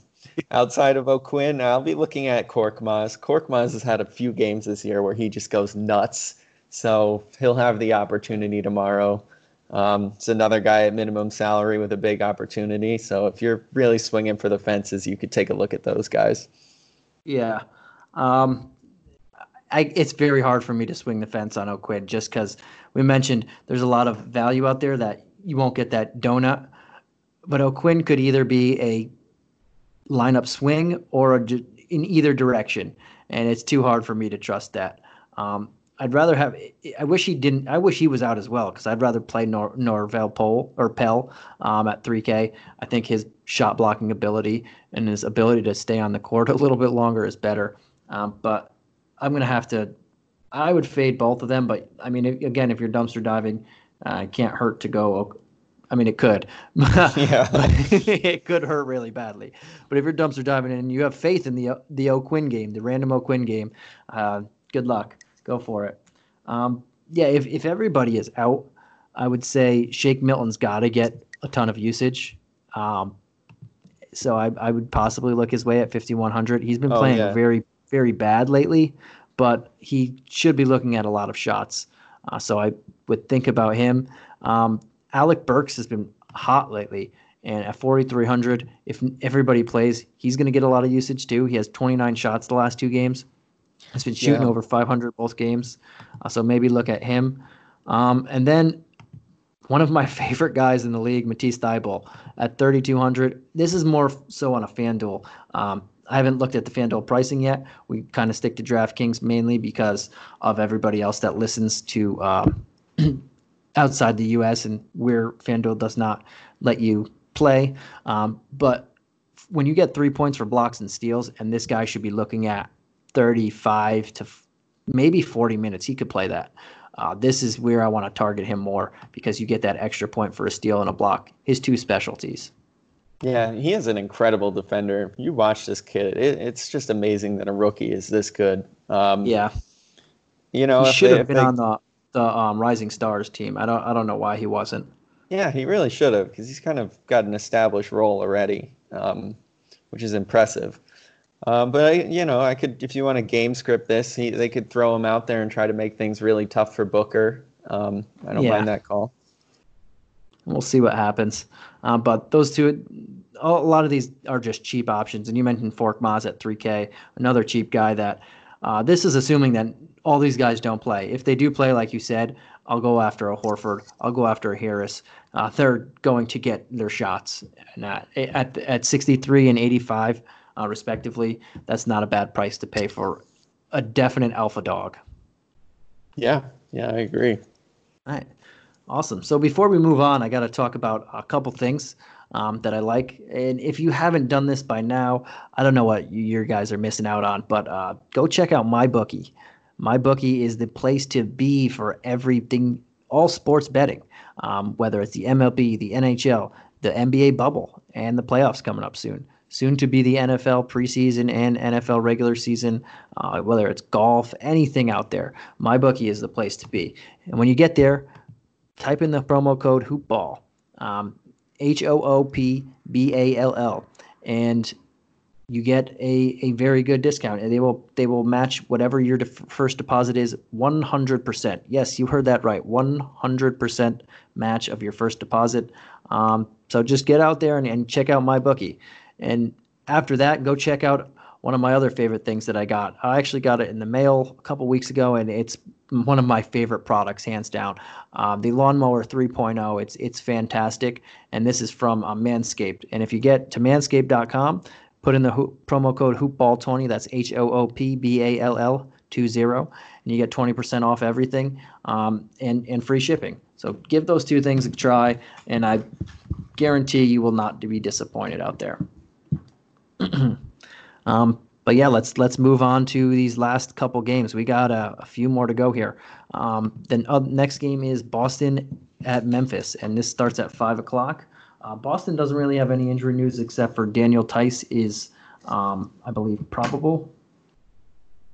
outside of O'Quinn, I'll be looking at Korkmaz. Korkmaz has had a few games this year where he just goes nuts. So he'll have the opportunity tomorrow. Um, it's another guy at minimum salary with a big opportunity. So if you're really swinging for the fences, you could take a look at those guys. Yeah. Um, I, it's very hard for me to swing the fence on O'Quinn just because we mentioned there's a lot of value out there that you won't get that donut. But O'Quinn could either be a lineup swing or a, in either direction, and it's too hard for me to trust that. Um, I'd rather have. I wish he didn't. I wish he was out as well because I'd rather play Nor, Norvel Pole or Pell um, at 3K. I think his shot blocking ability and his ability to stay on the court a little bit longer is better. Um, but I'm gonna have to. I would fade both of them, but I mean, again, if you're dumpster diving, uh, it can't hurt to go I mean, it could. yeah. it could hurt really badly. But if you're dumpster diving and you have faith in the the O'Quinn game, the random O'Quinn game, uh, good luck. Go for it. Um, yeah, if, if everybody is out, I would say Shake Milton's got to get a ton of usage. Um, so I, I would possibly look his way at 5,100. He's been oh, playing yeah. very, very bad lately, but he should be looking at a lot of shots. Uh, so I would think about him. Um, Alec Burks has been hot lately. And at 4,300, if everybody plays, he's going to get a lot of usage too. He has 29 shots the last two games. He's been shooting yeah. over 500 both games. Uh, so maybe look at him. Um, and then one of my favorite guys in the league, Matisse Thybulle, at 3,200. This is more so on a FanDuel. Um, I haven't looked at the FanDuel pricing yet. We kind of stick to DraftKings mainly because of everybody else that listens to um, outside the U.S. and where FanDuel does not let you play. Um, but when you get three points for blocks and steals, and this guy should be looking at 35 to f- maybe 40 minutes, he could play that. Uh, this is where I want to target him more because you get that extra point for a steal and a block. His two specialties. Yeah, he is an incredible defender. You watch this kid; it, it's just amazing that a rookie is this good. Um, yeah, you know, he should have been they, on the the um, Rising Stars team. I don't I don't know why he wasn't. Yeah, he really should have because he's kind of got an established role already, um, which is impressive. Um, but I, you know, I could if you want to game script this, he, they could throw him out there and try to make things really tough for Booker. Um, I don't Yeah. mind that call. We'll see what happens. Uh, but those two, a lot of these are just cheap options. And you mentioned Korkmaz at 3K, another cheap guy that uh, this is assuming that all these guys don't play. If they do play, like you said, I'll go after a Horford. I'll go after a Harris. Uh, they're going to get their shots and, uh, at at 63 and 85, uh, respectively. That's not a bad price to pay for a definite alpha dog. Yeah, yeah, I agree. All right. Awesome. So before we move on, I got to talk about a couple things um, that I like. And if you haven't done this by now, I don't know what you, your guys are missing out on, but uh, go check out MyBookie. MyBookie is the place to be for everything, all sports betting, um, whether it's the MLB, the NHL, the NBA bubble, and the playoffs coming up soon. Soon to be the NFL preseason and NFL regular season, uh, whether it's golf, anything out there. MyBookie is the place to be. And when you get there, type in the promo code hoopball um, h-o-o-p-b-a-l-l and you get a, a very good discount and they will they will match whatever your def- first deposit is 100% yes you heard that right 100% match of your first deposit um, so just get out there and, and check out my bookie and after that go check out one of my other favorite things that I got. I actually got it in the mail a couple weeks ago, and it's one of my favorite products, hands down. Um, the Lawnmower 3.0. It's it's fantastic, and this is from uh, Manscaped. And if you get to manscaped.com, put in the promo code hoopball20. That's H O O P B A L L 20, and you get 20% off everything, um, and and free shipping. So give those two things a try, and I guarantee you will not be disappointed out there. Um, but yeah, let's let's move on to these last couple games. We got a, a few more to go here. Um, then uh, next game is Boston at Memphis, and this starts at five o'clock. Uh, Boston doesn't really have any injury news except for Daniel Theis is, um, I believe, probable.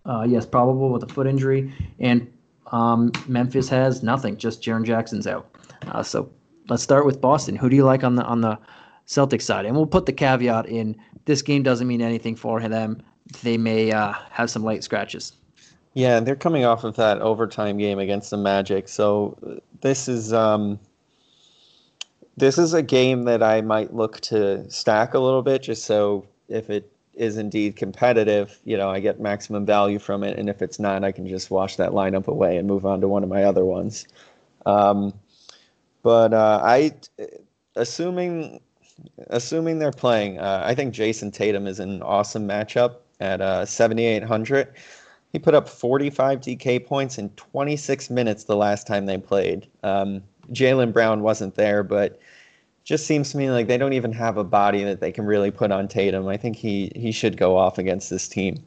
Uh, yes, probable with a foot injury, and um, Memphis has nothing. Just Jaren Jackson's out. Uh, so let's start with Boston. Who do you like on the on the Celtics side? And we'll put the caveat in: this game doesn't mean anything for them. They may uh, have some late scratches. Yeah, they're coming off of that overtime game against the Magic, so this is um, this is a game that I might look to stack a little bit, just so if it is indeed competitive, you know, I get maximum value from it, and if it's not, I can just wash that lineup away and move on to one of my other ones. Um, but uh, I, assuming assuming they're playing, uh, I think Jayson Tatum is an awesome matchup at uh, 7,800. He put up 45 DK points in 26 minutes the last time they played. Um, Jaylen Brown wasn't there, but just seems to me like they don't even have a body that they can really put on Tatum. I think he he should go off against this team.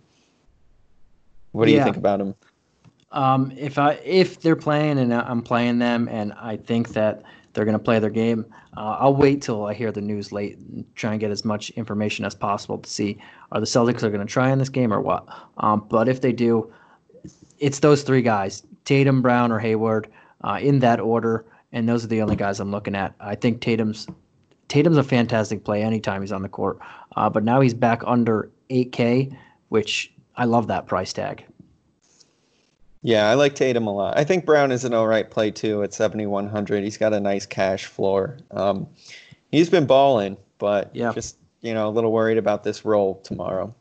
What do you think about him? Um, if I if they're playing and I'm playing them, and I think that they're going to play their game, uh, I'll wait till I hear the news late and try and get as much information as possible to see are the Celtics are going to try in this game or what. Um, but if they do, it's those three guys: Tatum, Brown, or Hayward, uh, in that order, and those are the only guys I'm looking at. I think Tatum's Tatum's a fantastic play anytime he's on the court, uh, but now he's back under 8K, which I love that price tag. Yeah, I like Tatum a lot. I think Brown is an all right play too at 7,100. He's got a nice cash floor. Um, he's been balling, but Yeah. just you know a little worried about this role tomorrow.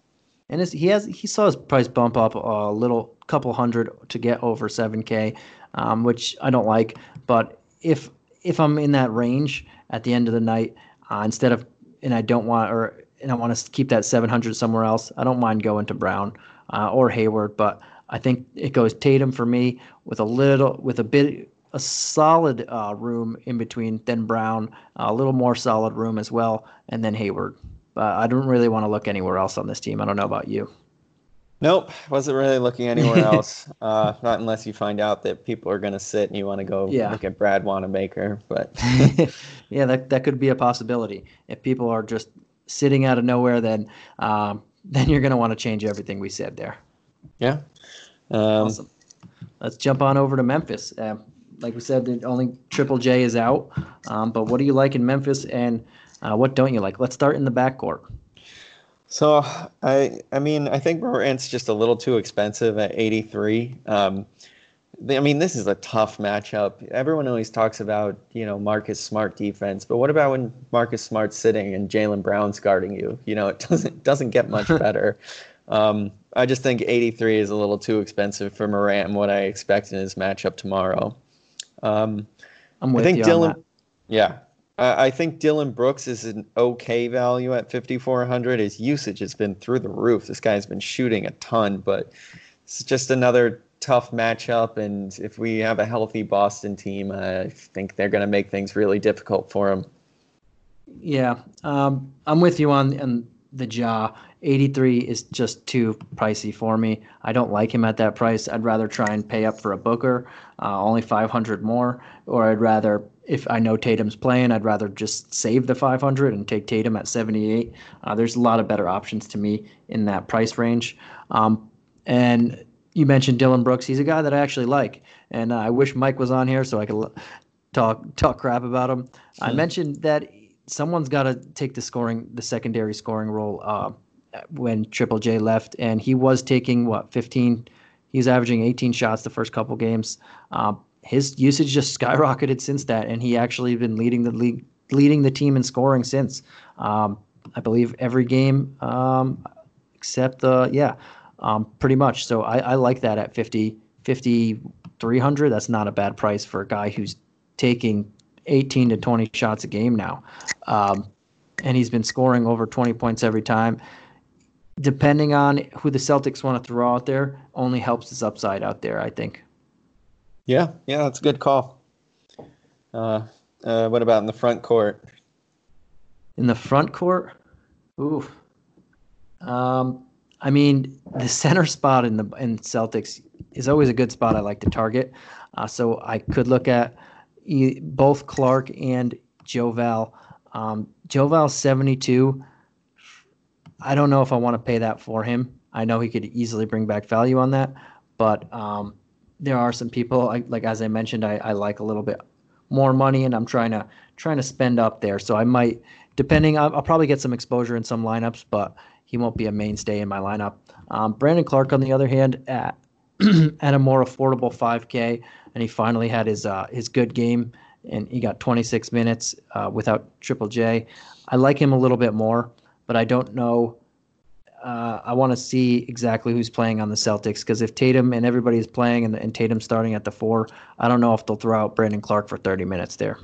And he has he saw his price bump up a little couple hundred to get over 7k, um, which I don't like. But if if I'm in that range at the end of the night, uh, instead of and I don't want or and I want to keep that 700 somewhere else, I don't mind going to Brown uh, or Hayward. But I think it goes Tatum for me with a little with a bit a solid uh, room in between, then Brown, a little more solid room as well, and then Hayward. But I don't really want to look anywhere else on this team. I don't know about you. Nope, wasn't really looking anywhere else. uh, not unless you find out that people are going to sit and you want to go Yeah. look at Brad Wanamaker. But yeah, that that could be a possibility. If people are just sitting out of nowhere, then um, then you're going to want to change everything we said there. yeah, um, Awesome. let's jump on over to Memphis. Uh, like we said, the only Triple J is out. Um, but what do you like in Memphis, and uh, what don't you like? Let's start in the backcourt. So I I mean I think Morant's just a little too expensive at 83. Um, I mean this is a tough matchup. Everyone always talks about you know Marcus Smart defense, but what about when Marcus Smart's sitting and Jaylen Brown's guarding you? You know it doesn't doesn't get much better. um, I just think 83 is a little too expensive for Morant what I expect in his matchup tomorrow. Um, I'm with I think you Dylan. on that. Yeah, I think Dillon Brooks is an okay value at 5,400. His usage has been through the roof. This guy's been shooting a ton, but it's just another tough matchup. And if we have a healthy Boston team, I think they're going to make things really difficult for him. Yeah, um, I'm with you on, on the Ja. 83 is just too pricey for me. I don't like him at that price. I'd rather try and pay up for a Booker, uh, only 500 more, or I'd rather, if I know Tatum's playing, I'd rather just save the 500 and take Tatum at 78. Uh, there's a lot of better options to me in that price range. Um, and you mentioned Dillon Brooks. He's a guy that I actually like, and uh, I wish Mike was on here so I could l- talk talk crap about him. I mentioned that someone's got to take the scoring, the secondary scoring role uh, when Triple J left, and he was taking what 15. He was averaging 18 shots the first couple games. Uh, his usage just skyrocketed since that, and he actually been leading the league, leading the team in scoring since. Um, I believe every game um, except the yeah, um, pretty much. So I, I like that at 50, 5,300. That's not a bad price for a guy who's taking 18 to 20 shots a game now. Um, and he's been scoring over 20 points every time. Depending on who the Celtics want to throw out there, only helps his upside out there, I think. Yeah, yeah, that's a good call. Uh, uh, what about in the front court? In the front court, ooh. Um, I mean, the center spot in the in Celtics is always a good spot I like to target. Uh, so I could look at e- both Clarke and Joe Val. Um, Joe 72. I don't know if I want to pay that for him. I know he could easily bring back value on that, but um, there are some people I, like as I mentioned, I, I like a little bit more money, and I'm trying to trying to spend up there. So I might, depending, I'll, I'll probably get some exposure in some lineups, but he won't be a mainstay in my lineup. Um, Brandon Clarke, on the other hand, at at a more affordable 5K, and he finally had his uh, his good game, and he got 26 minutes uh, without Triple J. I like him a little bit more, but I don't know. Uh, I want to see exactly who's playing on the Celtics because if Tatum and everybody's playing and, and Tatum starting at the four, I don't know if they'll throw out Brandon Clarke for 30 minutes there.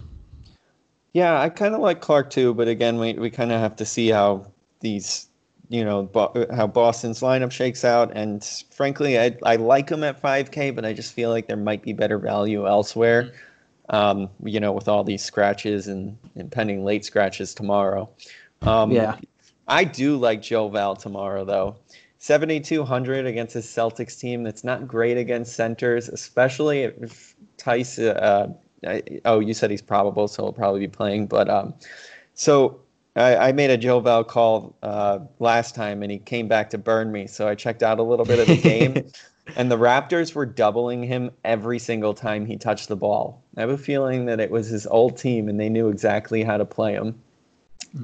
Yeah, I kind of like Clarke too, but again, we we kind of have to see how these, you know, Bo- how Boston's lineup shakes out. And frankly, I I like him at 5K, but I just feel like there might be better value elsewhere. Um, you know, with all these scratches and impending late scratches tomorrow. Um, Yeah. I do like Joe Val tomorrow, though. 7,200 against a Celtics team that's not great against centers, especially if Theis. Uh, I, oh, you said he's probable, so he'll probably be playing. But um, so I, I made a Joe Val call uh, last time, and he came back to burn me. So I checked out a little bit of the game, and the Raptors were doubling him every single time he touched the ball. I have a feeling that it was his old team, and they knew exactly how to play him.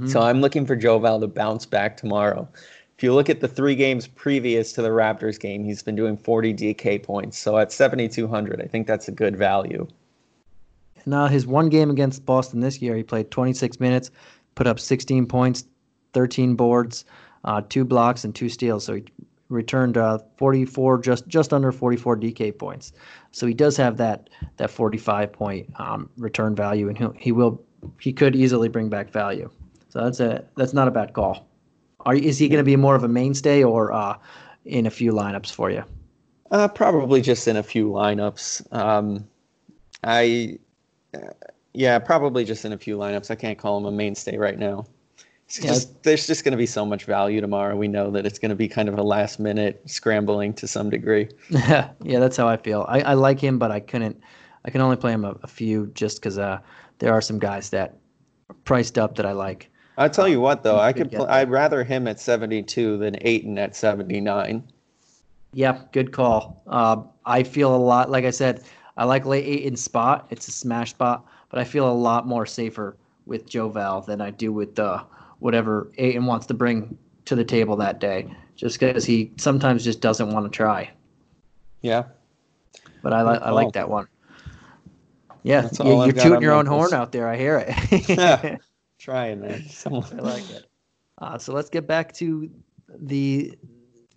So I'm looking for Joe Val to bounce back tomorrow. If you look at the three games previous to the Raptors game, he's been doing 40 DK points. So at 7,200, I think that's a good value. Now, his one game against Boston this year, he played 26 minutes, put up 16 points, 13 boards, uh, two blocks, and two steals. So he returned uh, 44, just just under 44 DK points. So he does have that that 45 point um, return value, and he he will he could easily bring back value. So that's a that's not a bad call. Are is he going to be more of a mainstay or uh, in a few lineups for you? Uh, probably just in a few lineups. Um, I, uh, yeah, probably just in a few lineups. I can't call him a mainstay right now. Yeah. just, there's just going to be so much value tomorrow. We know that it's going to be kind of a last minute scrambling to some degree. yeah, that's how I feel. I, I like him, but I couldn't. I can only play him a, a few just because uh, there are some guys that are priced up that I like. I'll tell you what, though, you I could. pl- I'd rather him at 72 than Ayton at 79. Yep, good call. Uh, I feel a lot, like I said, I like late in spot. It's a smash spot, but I feel a lot more safer with Joe Val than I do with uh, whatever Ayton wants to bring to the table that day, just because he sometimes just doesn't want to try. Yeah. But I, li- I like that one. Yeah, you're, you're tooting your own horn out there. I hear it. Yeah. Trying, man. Someone. I like it. Uh, so let's get back to the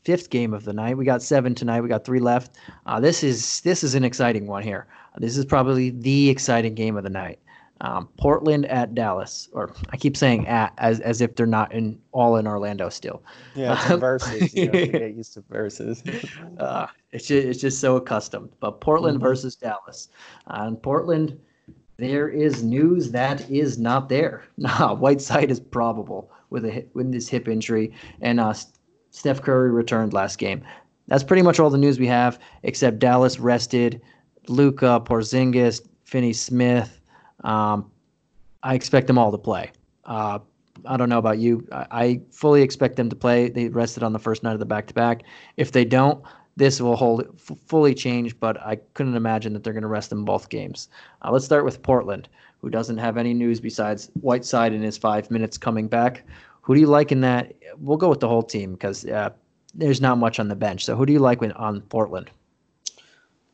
fifth game of the night. We got seven tonight. We got three left. Uh, this is this is an exciting one here. This is probably the exciting game of the night. Um, Portland at Dallas, or I keep saying at as as if they're not in all in Orlando still. Yeah, it's a versus. You know, get used to versus. Uh, it's just, it's just so accustomed. But Portland Mhm. versus Dallas. Uh, and Portland, there is news that is not there. Nah, Whiteside is probable with a with this hip injury, and uh, Steph Curry returned last game. That's pretty much all the news we have, except Dallas rested Luka, Porzingis, Finney Smith. Um, I expect them all to play. Uh, I don't know about you. I, I fully expect them to play. They rested on the first night of the back to back. If they don't, this will hold f- fully change. But I couldn't imagine that they're going to rest them both games. Uh, let's start with Portland, who doesn't have any news besides Whiteside in his five minutes coming back. Who do you like in that? We'll go with the whole team because uh, there's not much on the bench. So who do you like when, on Portland?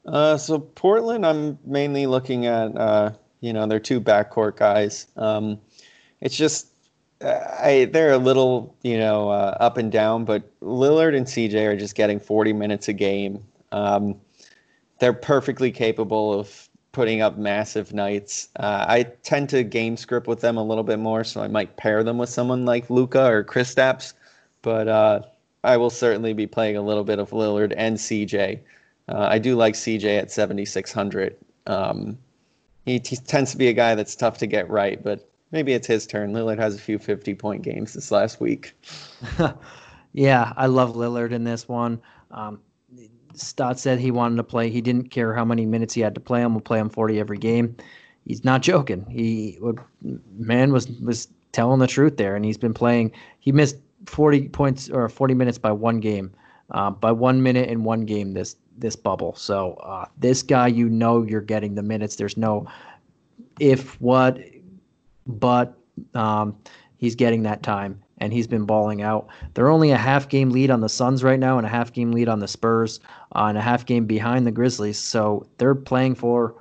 Uh, so Portland, I'm mainly looking at, uh, you know, their two backcourt guys. Um, it's just, I they're a little, you know, uh, up and down, but Lillard and CJ are just getting 40 minutes a game. Um, they're perfectly capable of putting up massive nights. Uh, I tend to game script with them a little bit more, so I might pair them with someone like Luka or Kristaps, but uh, I will certainly be playing a little bit of Lillard and CJ. Uh, I do like CJ at 7,600. Um, he, he tends to be a guy that's tough to get right, but maybe it's his turn. Lillard has a few 50 point games this last week. yeah, I love Lillard in this one. Um, Stott said he wanted to play. He didn't care how many minutes he had to play him. We'll play him 40 every game. He's not joking. He would, man was was telling the truth there, and he's been playing. He missed 40 points or 40 minutes by one game, uh, by one minute in one game this this bubble. So uh, this guy, you know, you're getting the minutes. There's no if what, but um, he's getting that time and he's been balling out. They're only a half game lead on the Suns right now and a half game lead on the Spurs uh, and a half game behind the Grizzlies. So they're playing for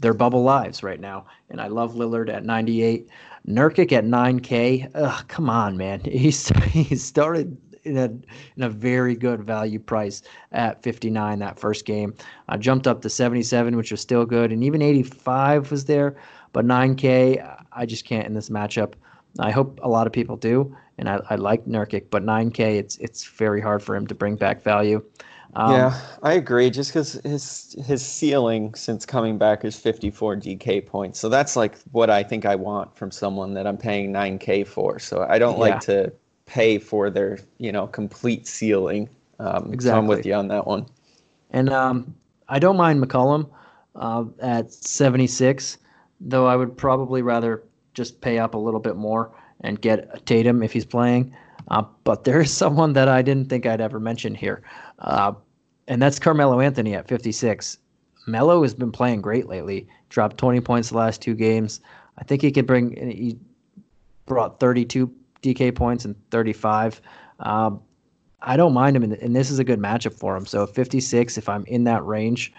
their bubble lives right now. And I love Lillard at 98. Nurkic at 9K. Ugh, come on, man. He's he started in a in a very good value price at 59 that first game. I jumped up to 77, which was still good, and even 85 was there. But 9K, I just can't in this matchup. I hope a lot of people do, and I, I like Nurkic, but 9K, it's it's very hard for him to bring back value. Um, yeah, I agree. Just because his his ceiling since coming back is 54 DK points, so that's like what I think I want from someone that I'm paying 9K for. So I don't Yeah. like to pay for their you know complete ceiling. Um, So I'm with you on that one. And um, I don't mind McCollum uh, at 76, though I would probably rather just pay up a little bit more and get Tatum if he's playing. Uh, but there is someone that I didn't think I'd ever mention here, uh, and that's Carmelo Anthony at 56. Melo has been playing great lately. Dropped 20 points the last two games. I think he could bring. He brought 32 DK points and 35. Um, I don't mind him, and, this is a good matchup for him. So 56, if I'm in that range,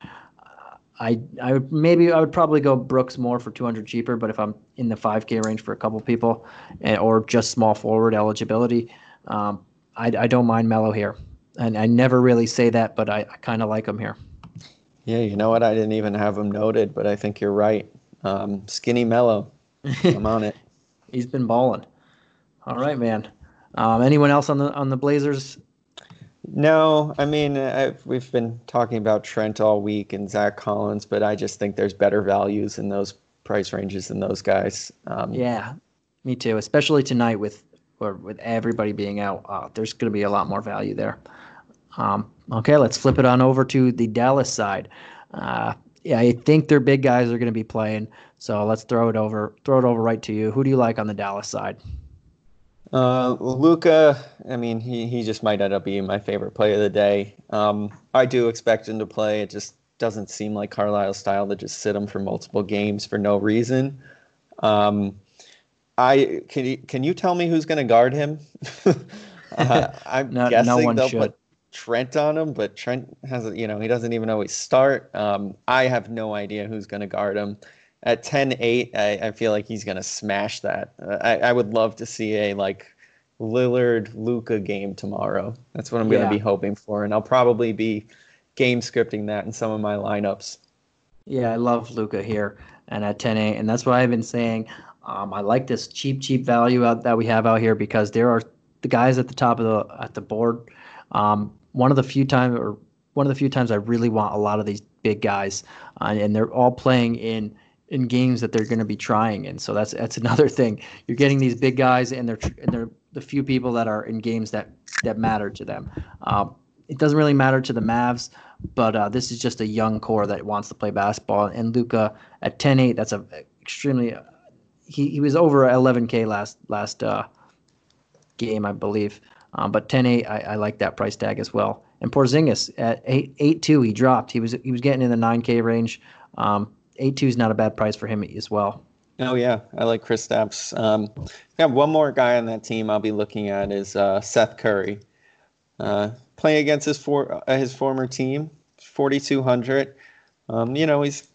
I I would maybe I would probably go Brooks more for 200 cheaper. But if I'm in the 5K range for a couple people, and, or just small forward eligibility, um, I I don't mind Melo here. And I never really say that, but I, I kind of like him here. Yeah, you know what? I didn't even have him noted, but I think you're right. Um, skinny Melo. I'm on it. He's been balling. All right, man. Um, anyone else on the on the Blazers? No, I mean i we've been talking about Trent all week and Zach Collins, but I just think there's better values in those price ranges than those guys. Um, Yeah, me too. Especially tonight with or with everybody being out, uh, there's going to be a lot more value there. Um, okay, let's flip it on over to the Dallas side. Uh, yeah, I think their big guys are going to be playing. So let's throw it over, throw it over right to you. Who do you like on the Dallas side? Uh, Luka, I mean, he, he just might end up being my favorite play of the day. Um, I do expect him to play. It just doesn't seem like Carlisle's style to just sit him for multiple games for no reason. Um, I can you, can you tell me who's going to guard him? uh, I'm no, guessing no they'll should. put Trent on him, but Trent has you know he doesn't even always start. Um, I have no idea who's going to guard him. At 10-8, I, I feel like he's going to smash that. Uh, I, I would love to see a like Lillard Luka game tomorrow. That's what I'm going to be hoping for, and I'll probably be game scripting that in some of my lineups. Yeah, I love Luka here and at 10-8, and that's why I've been saying um, I like this cheap, cheap value out that we have out here because there are the guys at the top of the at the board. Um, one of the few times, or one of the few times, I really want a lot of these big guys, uh, and they're all playing in in games that they're going to be trying in. so that's that's another thing you're getting these big guys and they're and they're the few people that are in games that that matter to them um, it doesn't really matter to the Mavs but uh, this is just a young core that wants to play basketball and Luka at 10-8 that's a extremely he, he was over 11k last last uh, game, I believe. Um, but 10-8, I, I like that price tag as well. And Porzingis at 8 8 2, he dropped. He was he was getting in the 9k range. Um, 8 2 is not a bad price for him as well. Oh yeah, I like Kristaps. Um, yeah, one more guy on that team I'll be looking at is uh, Seth Curry, uh, playing against his for uh, his former team, 4200. Um, you know he's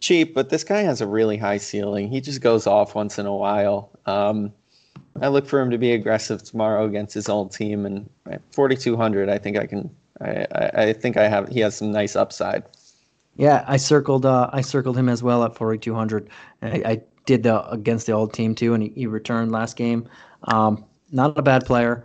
cheap, but this guy has a really high ceiling. He just goes off once in a while. Um, I look for him to be aggressive tomorrow against his old team, and 4,200. I think I can. I, I, I think I have. He has some nice upside. Yeah, I circled. Uh, I circled him as well at 4,200. I, I did the against the old team too, and he, he returned last game. Um, not a bad player.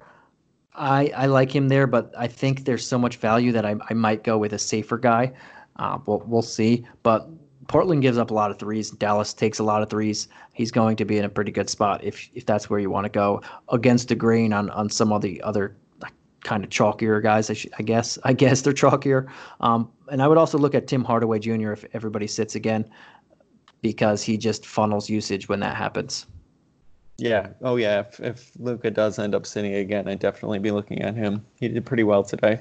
I, I like him there, but I think there's so much value that I, I might go with a safer guy. Uh, we'll, we'll see. But Portland gives up a lot of threes. Dallas takes a lot of threes. He's going to be in a pretty good spot if if that's where you want to go against the grain on on some of the other kind of chalkier guys. I, I guess I guess they're chalkier. Um, and I would also look at Tim Hardaway Jr. if everybody sits again, because he just funnels usage when that happens. Yeah. Oh yeah. If if Luka does end up sitting again, I'd definitely be looking at him. He did pretty well today.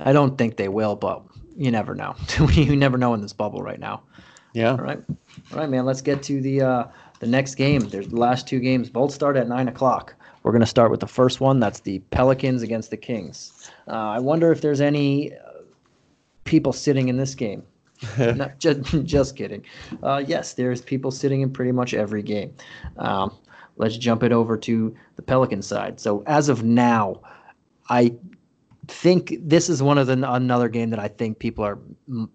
I don't think they will, but you never know. you never know in this bubble right now. Yeah. All right. All right, man. Let's get to the uh, the next game. There's the last two games. Both start at nine o'clock. We're going to start with the first one. That's the Pelicans against the Kings. Uh, I wonder if there's any people sitting in this game. Not just just kidding. Uh, yes, there's people sitting in pretty much every game. Um, let's jump it over to the Pelican side. So as of now, I think this is one of the another game that I think people are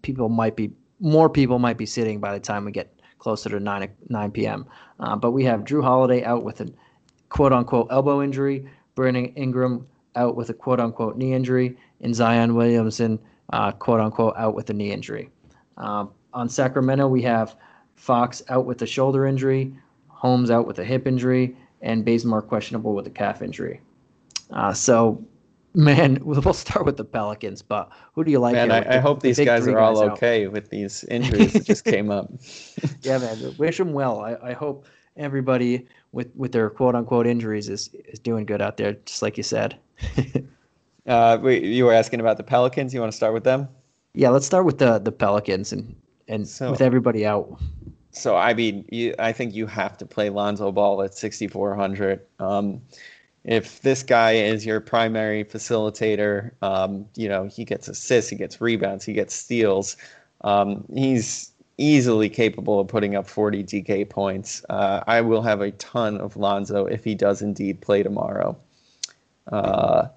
people might be more people might be sitting by the time we get closer to 9, 9 p.m. Uh, but we have Jrue Holiday out with a quote unquote elbow injury, Brandon Ingram out with a quote unquote knee injury, and Zion Williamson uh, quote unquote out with a knee injury. Um, on Sacramento, we have Fox out with a shoulder injury, Holmes out with a hip injury, and Bazemore questionable with a calf injury. Uh, so Man, we'll start with the Pelicans, but who do you like? Man, I, I, hope the these guys are all okay with these injuries that just came up. yeah, man, wish them well. I, I hope everybody with with their quote unquote injuries is is doing good out there, just like you said. Uh, wait, you were asking about the Pelicans. You want to start with them? Yeah, let's start with the the Pelicans and and so, with everybody out. So I mean, you, I think you have to play Lonzo Ball at 6400. Um, if this guy is your primary facilitator, um, you know, he gets assists, he gets rebounds, he gets steals. Um, he's easily capable of putting up 40 DK points. Uh, I will have a ton of Lonzo if he does indeed play tomorrow. Uh,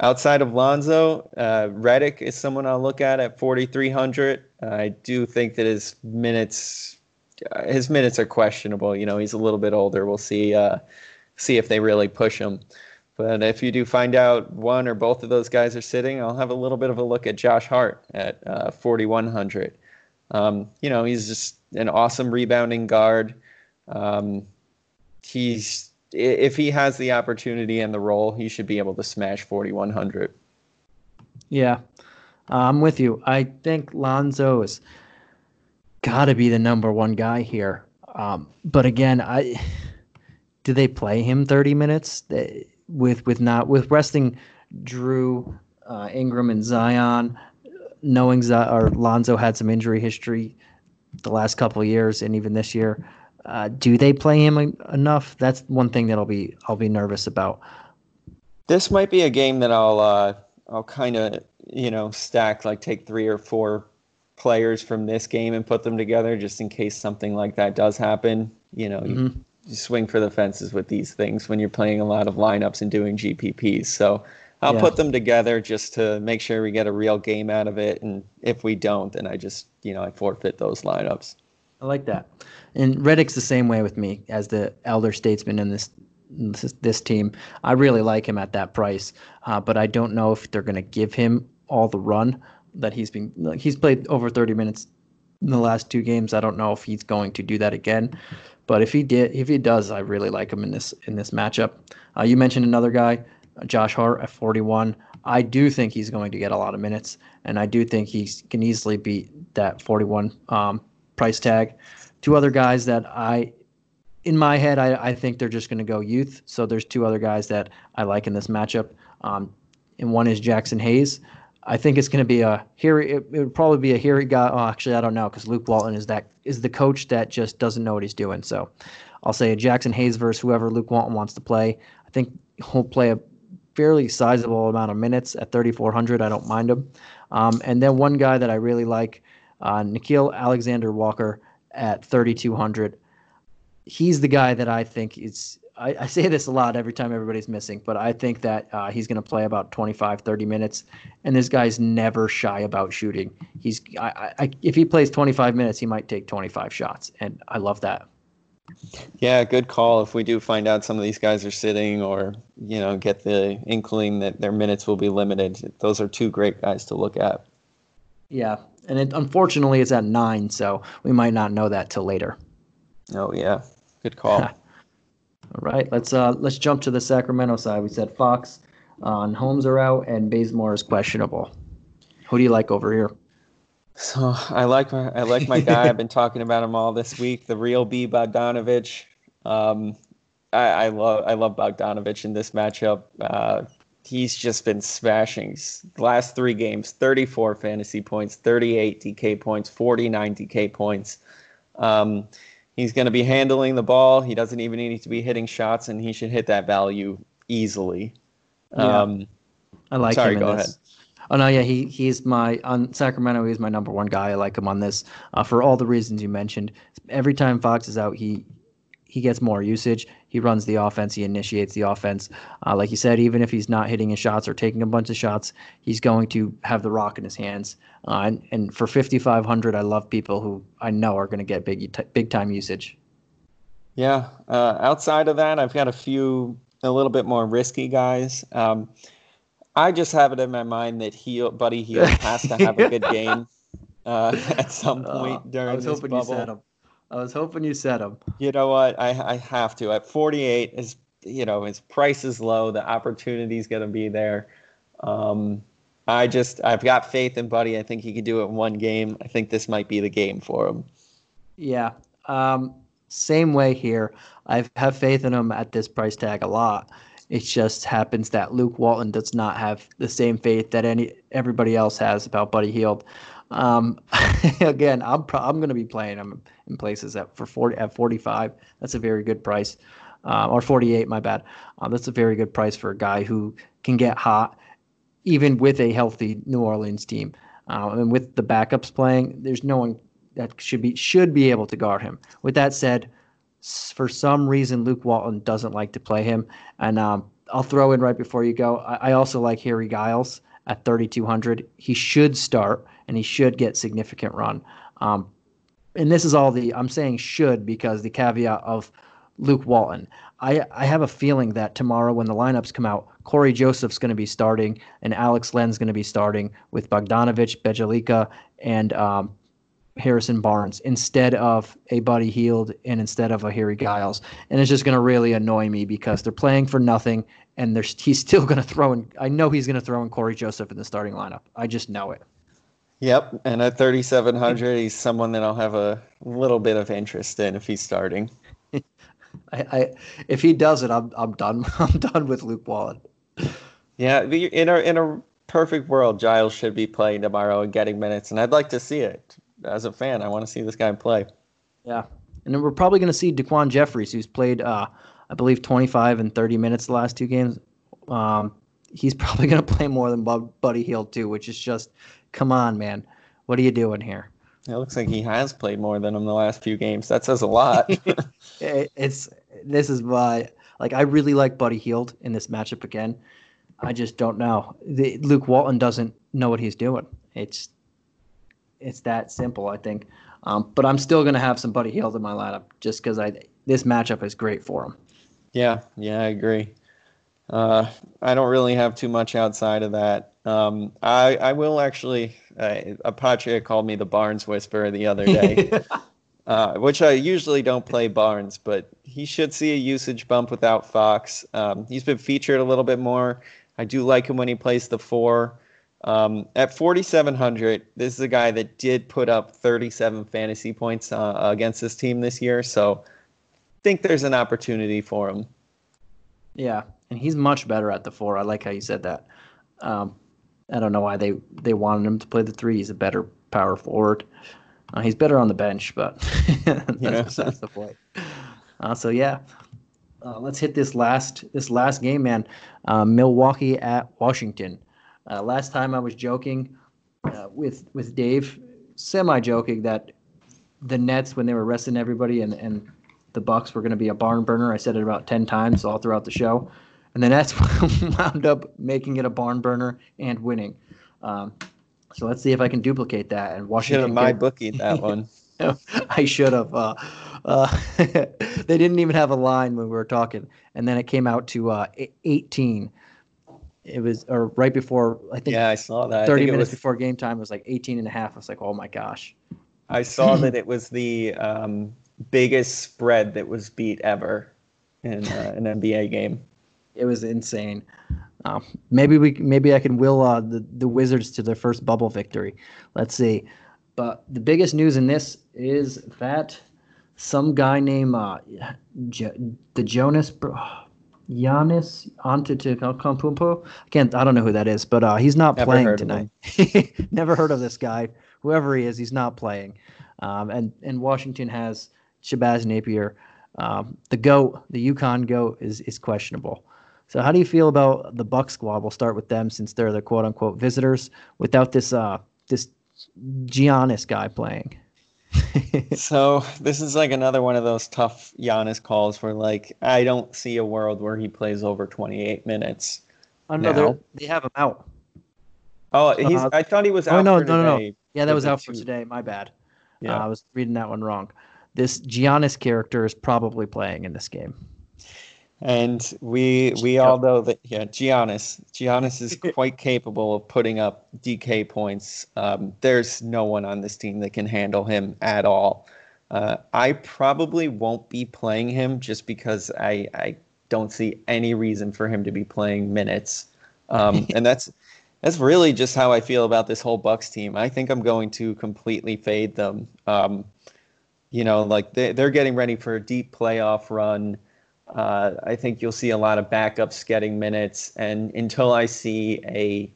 outside of Lonzo, uh, Redick is someone I'll look at at 4,300. I do think that his minutes, uh, his minutes are questionable. You know, he's a little bit older. We'll see uh, see if they really push him. But if you do find out one or both of those guys are sitting, I'll have a little bit of a look at Josh Hart at uh, 4,100. Um, you know, he's just an awesome rebounding guard. Um, he's if he has the opportunity and the role, he should be able to smash 4,100. Yeah, I'm with you. I think Lonzo has got to be the number one guy here. Um, but again, I do they play him 30 minutes with with not with resting Jrue uh, Ingram, and Zion, knowing Z- or Lonzo had some injury history the last couple of years and even this year. Uh, do they play him enough? That's one thing that I'll be I'll be nervous about. This might be a game that I'll uh, I'll kind of you know stack like take three or four players from this game and put them together just in case something like that does happen. You know, mm-hmm. you, you, swing for the fences with these things when you're playing a lot of lineups and doing GPPs. So I'll yeah. put them together just to make sure we get a real game out of it. And if we don't, then I just you know I forfeit those lineups. I like that. And Redick's the same way with me as the elder statesman in this this, this team. I really like him at that price, uh, but I don't know if they're going to give him all the run that he's been. He's played over 30 minutes in the last two games. I don't know if he's going to do that again, but if he did, if he does, I really like him in this in this matchup. Uh, you mentioned another guy, Josh Hart at 41. I do think he's going to get a lot of minutes, and I do think he can easily beat that 41 um, price tag. Two other guys that I, in my head, I, I think they're just going to go youth. So there's two other guys that I like in this matchup. Um, and one is Jaxson Hayes. I think it's going to be a here. It, it, would probably be a here guy. Oh, actually, I don't know because Luke Walton is that is the coach that just doesn't know what he's doing. So I'll say a Jaxson Hayes versus whoever Luke Walton wants to play. I think he'll play a fairly sizable amount of minutes at 3,400. I don't mind him. Um, and then one guy that I really like uh, Nickeil Alexander Walker at 3,200. He's the guy that I think is. I, I, say this a lot every time everybody's missing, but I think that uh, he's going to play about 25, 30 minutes. And this guy's never shy about shooting. He's I, I, if he plays 25 minutes, he might take 25 shots, and I love that. Yeah, good call. If we do find out some of these guys are sitting, or you know, get the inkling that their minutes will be limited, those are two great guys to look at. Yeah, and it, unfortunately, it's at nine, so we might not know that till later. Oh yeah, good call. All right, let's uh let's jump to the Sacramento side. We said Fox on uh, Holmes are out and Bazemore is questionable. Who do you like over here? So I like my I like my guy. I've been talking about him all this week. The real B Bogdanovic. Um, I, I love I love Bogdanovic in this matchup. Uh, he's just been smashing. Last three games, 34 fantasy points, 38 DK points, 49 DK points. Um, he's going to be handling the ball. He doesn't even need to be hitting shots, and he should hit that value easily. Yeah. Um, I like sorry, him. Sorry, go this. ahead. Oh no, yeah, he he's my on Sacramento. He's my number one guy. I like him on this uh, for all the reasons you mentioned. Every time Fox is out, he he gets more usage. He runs the offense. He initiates the offense. Uh, like you said, even if he's not hitting his shots or taking a bunch of shots, he's going to have the rock in his hands. Uh, and, and for 5,500, I love people who I know are going to get big big time usage. Yeah. Uh, outside of that, I've got a few a little bit more risky guys. Um, I just have it in my mind that he, Buddy Hield has to have a good game uh, at some uh, point during I was this hoping bubble. You said him. I was hoping you said him. You know what? I I have to. At 48, is you know his price is low. The opportunity is going to be there. Um, I just I've got faith in Buddy. I think he can do it in one game. I think this might be the game for him. Yeah. Um, same way here. I have faith in him at this price tag a lot. It just happens that Luke Walton does not have the same faith that any everybody else has about Buddy Hield. Um, again, I'm pro- I'm going to be playing him in places at for 40 at 45. That's a very good price, uh, or 48. My bad. Uh, that's a very good price for a guy who can get hot, even with a healthy New Orleans team. Uh, and with the backups playing, there's no one that should be should be able to guard him. With that said, for some reason Luke Walton doesn't like to play him, and um, I'll throw in right before you go. I, I also like Harry Giles at 3,200. He should start and he should get significant run. Um, and this is all the I'm saying should because the caveat of Luke Walton. I, I have a feeling that tomorrow when the lineups come out, Cory Joseph's going to be starting and Alex Len's going to be starting with Bogdanovic, Bjelica, and um, Harrison Barnes instead of a Buddy Hield and instead of a Harry Giles. And it's just going to really annoy me because they're playing for nothing and there's he's still going to throw in. I know he's going to throw in Cory Joseph in the starting lineup. I just know it. Yep, and at 3,700, he's someone that I'll have a little bit of interest in if he's starting. I, I if he does it, I'm I'm done. I'm done with Luke Walton. Yeah, in a in a perfect world, Giles should be playing tomorrow and getting minutes, and I'd like to see it. As a fan, I want to see this guy play. Yeah, and then we're probably going to see DaQuan Jeffries, who's played, uh, I believe, 25 and 30 minutes the last two games. Um, he's probably going to play more than Buddy Hield too, which is just, come on, man, what are you doing here? It looks like he has played more than him the last few games. That says a lot. it's this is why, like, I really like Buddy Hield in this matchup again. I just don't know. The, Luke Walton doesn't know what he's doing. It's it's that simple, I think. Um, but I'm still going to have some Buddy Hield in my lineup just because I this matchup is great for him. Yeah, yeah, I agree. Uh, I don't really have too much outside of that. Um, I I will actually. Uh, Apache called me the Barnes Whisperer the other day, uh, which I usually don't play Barnes, but he should see a usage bump without Fox. Um, he's been featured a little bit more. I do like him when he plays the four. Um, at 4,700, this is a guy that did put up 37 fantasy points uh, against this team this year. So I think there's an opportunity for him. Yeah, and he's much better at the four. I like how you said that. Um, I don't know why they, they wanted him to play the three. He's a better power forward. Uh, he's better on the bench, but that's, the point. Uh, so yeah, uh, let's hit this last this last game, man. Uh, Milwaukee at Washington. Uh, last time I was joking uh, with with Dave, semi joking that the Nets when they were resting everybody and and the Bucks were going to be a barn burner. I said it about ten times all throughout the show, and the Nets wound up making it a barn burner and winning. Um, so let's see if I can duplicate that. And Washington, should have my bookie that one. I should have. Uh, uh, they didn't even have a line when we were talking, and then it came out to uh, 18 it was or right before I think yeah I saw that 30 minutes was, before game time it was like 18 and a half I was like oh my gosh I saw that it was the um, biggest spread that was beat ever in uh, an NBA game it was insane um, maybe we maybe I can will uh, the the Wizards to their first bubble victory let's see but the biggest news in this is that some guy named uh, the Jonas bro- Giannis Antetokounmpo. I can't. I don't know who that is, but uh, he's not Never playing tonight. Never heard of this guy. Whoever he is, he's not playing. Um, and and Washington has Shabazz Napier. Um, the goat, the UConn goat, is is questionable. So how do you feel about the Buck squad? We'll start with them since they're the quote unquote visitors without this uh this Giannis guy playing. so this is like another one of those tough Giannis calls where like I don't see a world where he plays over 28 minutes. Oh no, they have him out. Oh, he's. Uh, I thought he was oh, out. Oh no, no, no, no. Yeah, that was out for today. My bad. Yeah, uh, I was reading that one wrong. This Giannis character is probably playing in this game. And we we all know that yeah, Giannis Giannis is quite capable of putting up DK points. Um, there's no one on this team that can handle him at all. Uh, I probably won't be playing him just because I I don't see any reason for him to be playing minutes. Um, and that's that's really just how I feel about this whole Bucks team. I think I'm going to completely fade them. Um, you know, like they, they're getting ready for a deep playoff run. Uh, I think you'll see a lot of backups getting minutes, and until I see a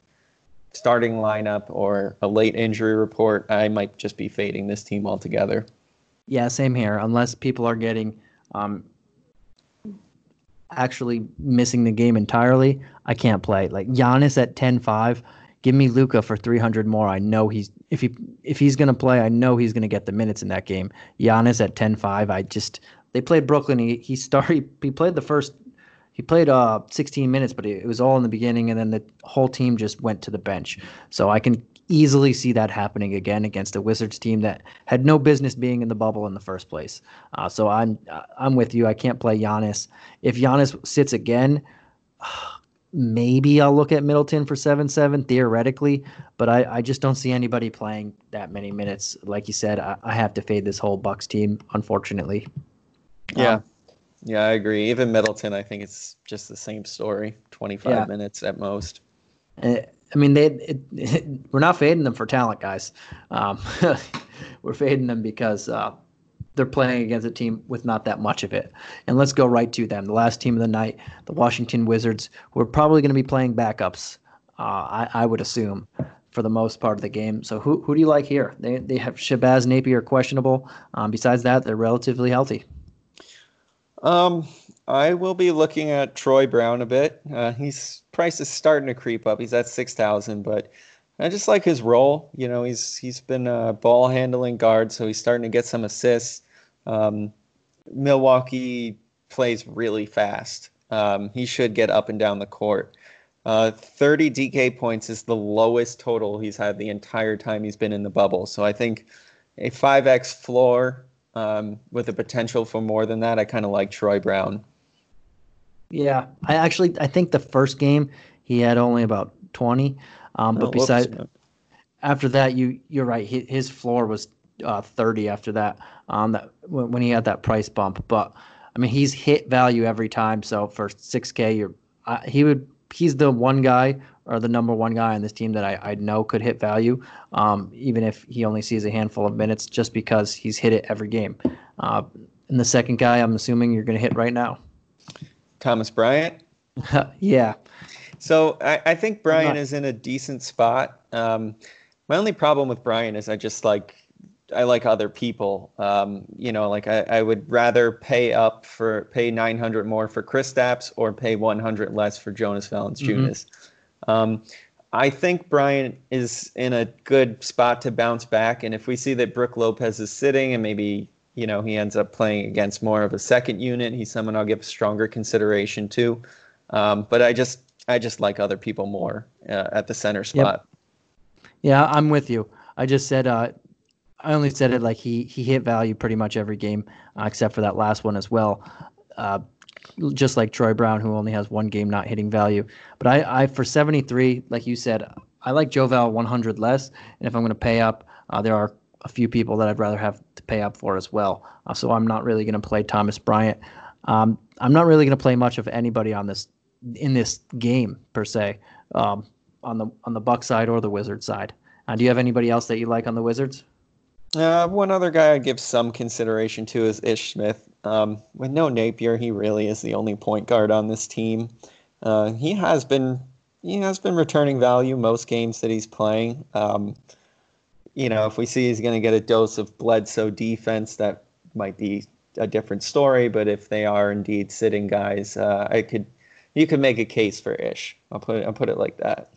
starting lineup or a late injury report, I might just be fading this team altogether. Yeah, same here. Unless people are getting um, actually missing the game entirely, I can't play. Like Giannis at 10-5, give me Luka for 300 more. I know he's if he if he's going to play, I know he's going to get the minutes in that game. Giannis at 10-5, I just they played Brooklyn. He he started. He played the first. He played uh 16 minutes, but it was all in the beginning, and then the whole team just went to the bench. So I can easily see that happening again against a Wizards team that had no business being in the bubble in the first place. Uh, so I'm I'm with you. I can't play Giannis. If Giannis sits again, maybe I'll look at Middleton for seven seven theoretically, but I, I just don't see anybody playing that many minutes. Like you said, I, I have to fade this whole Bucks team, unfortunately. Yeah. Um, yeah, I agree. Even Middleton, I think it's just the same story. 25 yeah. minutes at most. I mean, they it, it, we're not fading them for talent, guys. Um, we're fading them because uh, they're playing against a team with not that much of it. And let's go right to them. The last team of the night, the Washington Wizards, who are probably going to be playing backups, uh, I, I would assume, for the most part of the game. So who, who do you like here? They, they have Shabazz Napier questionable. Um, besides that, they're relatively healthy. Um, I will be looking at Troy Brown a bit. Uh, he's price is starting to creep up. He's at six thousand, but I just like his role. You know, he's he's been a ball handling guard, so he's starting to get some assists. Um, Milwaukee plays really fast. Um, he should get up and down the court. Uh, 30 DK points is the lowest total he's had the entire time he's been in the bubble. So I think a 5x floor um, with the potential for more than that, I kind of like Troy Brown. Yeah, I actually I think the first game he had only about 20. Um, but oh, besides, after that, you you're right. His floor was uh, 30 after that. Um, that when, when he had that price bump. But I mean, he's hit value every time. So for 6K, you're uh, he would he's the one guy or the number one guy on this team that I, I know could hit value, um, even if he only sees a handful of minutes, just because he's hit it every game. Uh, and the second guy, I'm assuming you're going to hit right now. Thomas Bryant. yeah. So I, I think Bryant not... is in a decent spot. Um, my only problem with Bryant is I just like I like other people. Um, you know, like I, I would rather pay up for pay 900 more for Kristaps or pay 100 less for Jonas Valanciunas. Mm-hmm. Um, I think Bryant is in a good spot to bounce back, and if we see that Brook Lopez is sitting and maybe you know he ends up playing against more of a second unit, he's someone I'll give stronger consideration to. Um, but I just I just like other people more uh, at the center spot. Yep. Yeah, I'm with you. I just said uh, I only said it like he he hit value pretty much every game uh, except for that last one as well. Just like Troy Brown, who only has one game not hitting value. But I, I for 73, like you said, I like Joval 100 less. And if I'm going to pay up, uh, there are a few people that I'd rather have to pay up for as well. Uh, so I'm not really going to play Thomas Bryant. Um, I'm not really going to play much of anybody on this in this game per se, um, on the on the Buck side or the Wizard side. Uh, do you have anybody else that you like on the Wizards? Uh, one other guy I'd give some consideration to is Ish Smith. Um, with no Napier, he really is the only point guard on this team. Uh, he has been he has been returning value most games that he's playing. Um, you know, if we see he's going to get a dose of Bledsoe defense, that might be a different story. But if they are indeed sitting guys, uh, I could you could make a case for Ish. I'll put it, I'll put it like that.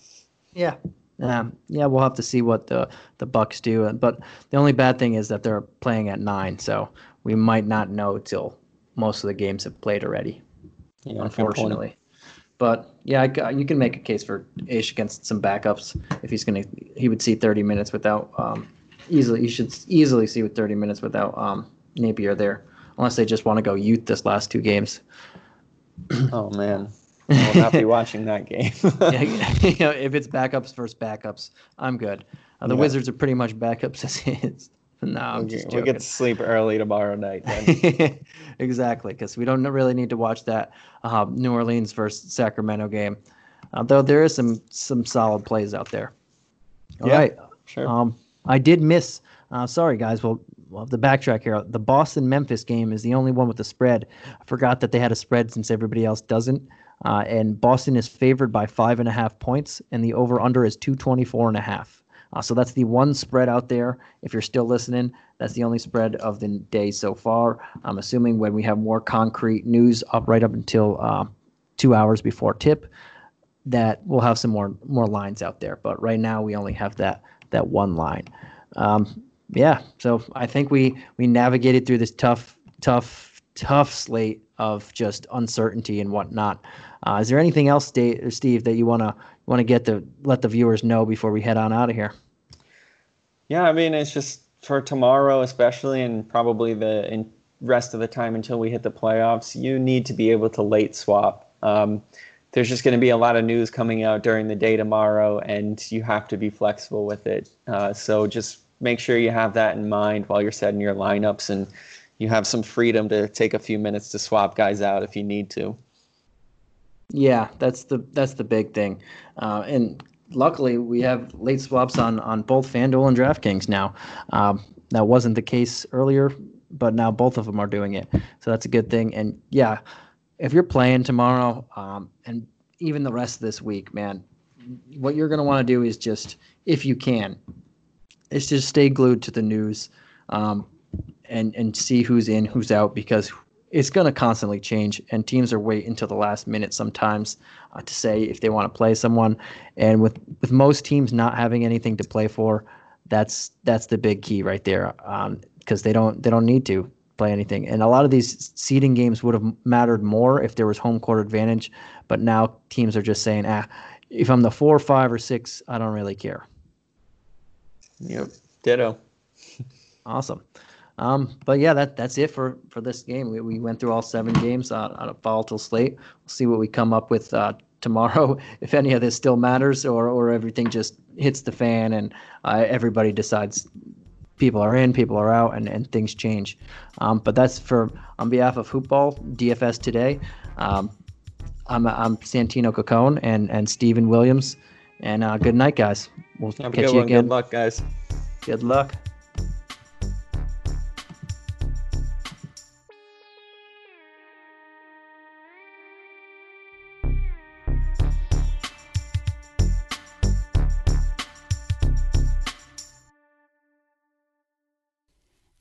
Yeah, um, yeah, we'll have to see what the the Bucks do. But the only bad thing is that they're playing at nine, so we might not know till most of the games have played already. Yeah, unfortunately. But yeah, I, you can make a case for Ish against some backups if he's gonna. He would see 30 minutes without um, easily. You should easily see with 30 minutes without um, Napier there, unless they just want to go youth this last two games. oh man, I will not be watching that game. yeah, you know, if it's backups versus backups, I'm good. Uh, the yeah. Wizards are pretty much backups as is. No, I'm we, just joking. We get to sleep early tomorrow night. exactly, because we don't really need to watch that uh, New Orleans versus Sacramento game. Uh, though there is some some solid plays out there. All yeah, right. Sure. Um, I did miss. Uh, sorry, guys. Well, well, the backtrack here. The Boston Memphis game is the only one with a spread. I forgot that they had a spread since everybody else doesn't. Uh, and Boston is favored by five and a half points, and the over under is 224 and a half. Uh, so that's the one spread out there. If you're still listening, that's the only spread of the day so far. I'm assuming when we have more concrete news up right up until uh, two hours before tip, that we'll have some more more lines out there. But right now we only have that that one line. Um, yeah, so I think we we navigated through this tough tough tough slate of just uncertainty and whatnot. Uh, is there anything else, Dave, Steve, that you wanna want to get to let the viewers know before we head on out of here? Yeah, I mean it's just for tomorrow, especially, and probably the rest of the time until we hit the playoffs. You need to be able to late swap. Um, there's just going to be a lot of news coming out during the day tomorrow, and you have to be flexible with it. Uh, so just make sure you have that in mind while you're setting your lineups and you have some freedom to take a few minutes to swap guys out if you need to. Yeah, that's the that's the big thing, uh, and luckily we have late swaps on on both FanDuel and DraftKings now. Um, that wasn't the case earlier but now both of them are doing it. So that's a good thing. And yeah, if you're playing tomorrow um, and even the rest of this week, man, what you're going to want to do is just, if you can, is just stay glued to the news um, and, and see who's in, who's out, because it's going to constantly change. And teams are waiting until the last minute sometimes uh, to say if they want to play someone. And with, with most teams not having anything to play for, that's that's the big key right there. Because um, they don't they don't need to play anything. And a lot of these seeding games would have mattered more if there was home court advantage. But now teams are just saying, ah, if I'm the four, five, or six, I don't really care. Yep. Ditto. awesome. Um, but yeah, that that's it for for this game. We, we went through all seven games on, on a volatile slate. We'll see what we come up with uh, tomorrow, if any of this still matters, or or everything just hits the fan and uh, everybody decides people are in, people are out, and, and things change. Um, but that's for on behalf of Hoopball DFS today. Um, I'm I'm Santino Cocone and and Stephen Williams. And uh, good night, guys. We'll Have catch you one. again. Good luck, guys. Good luck.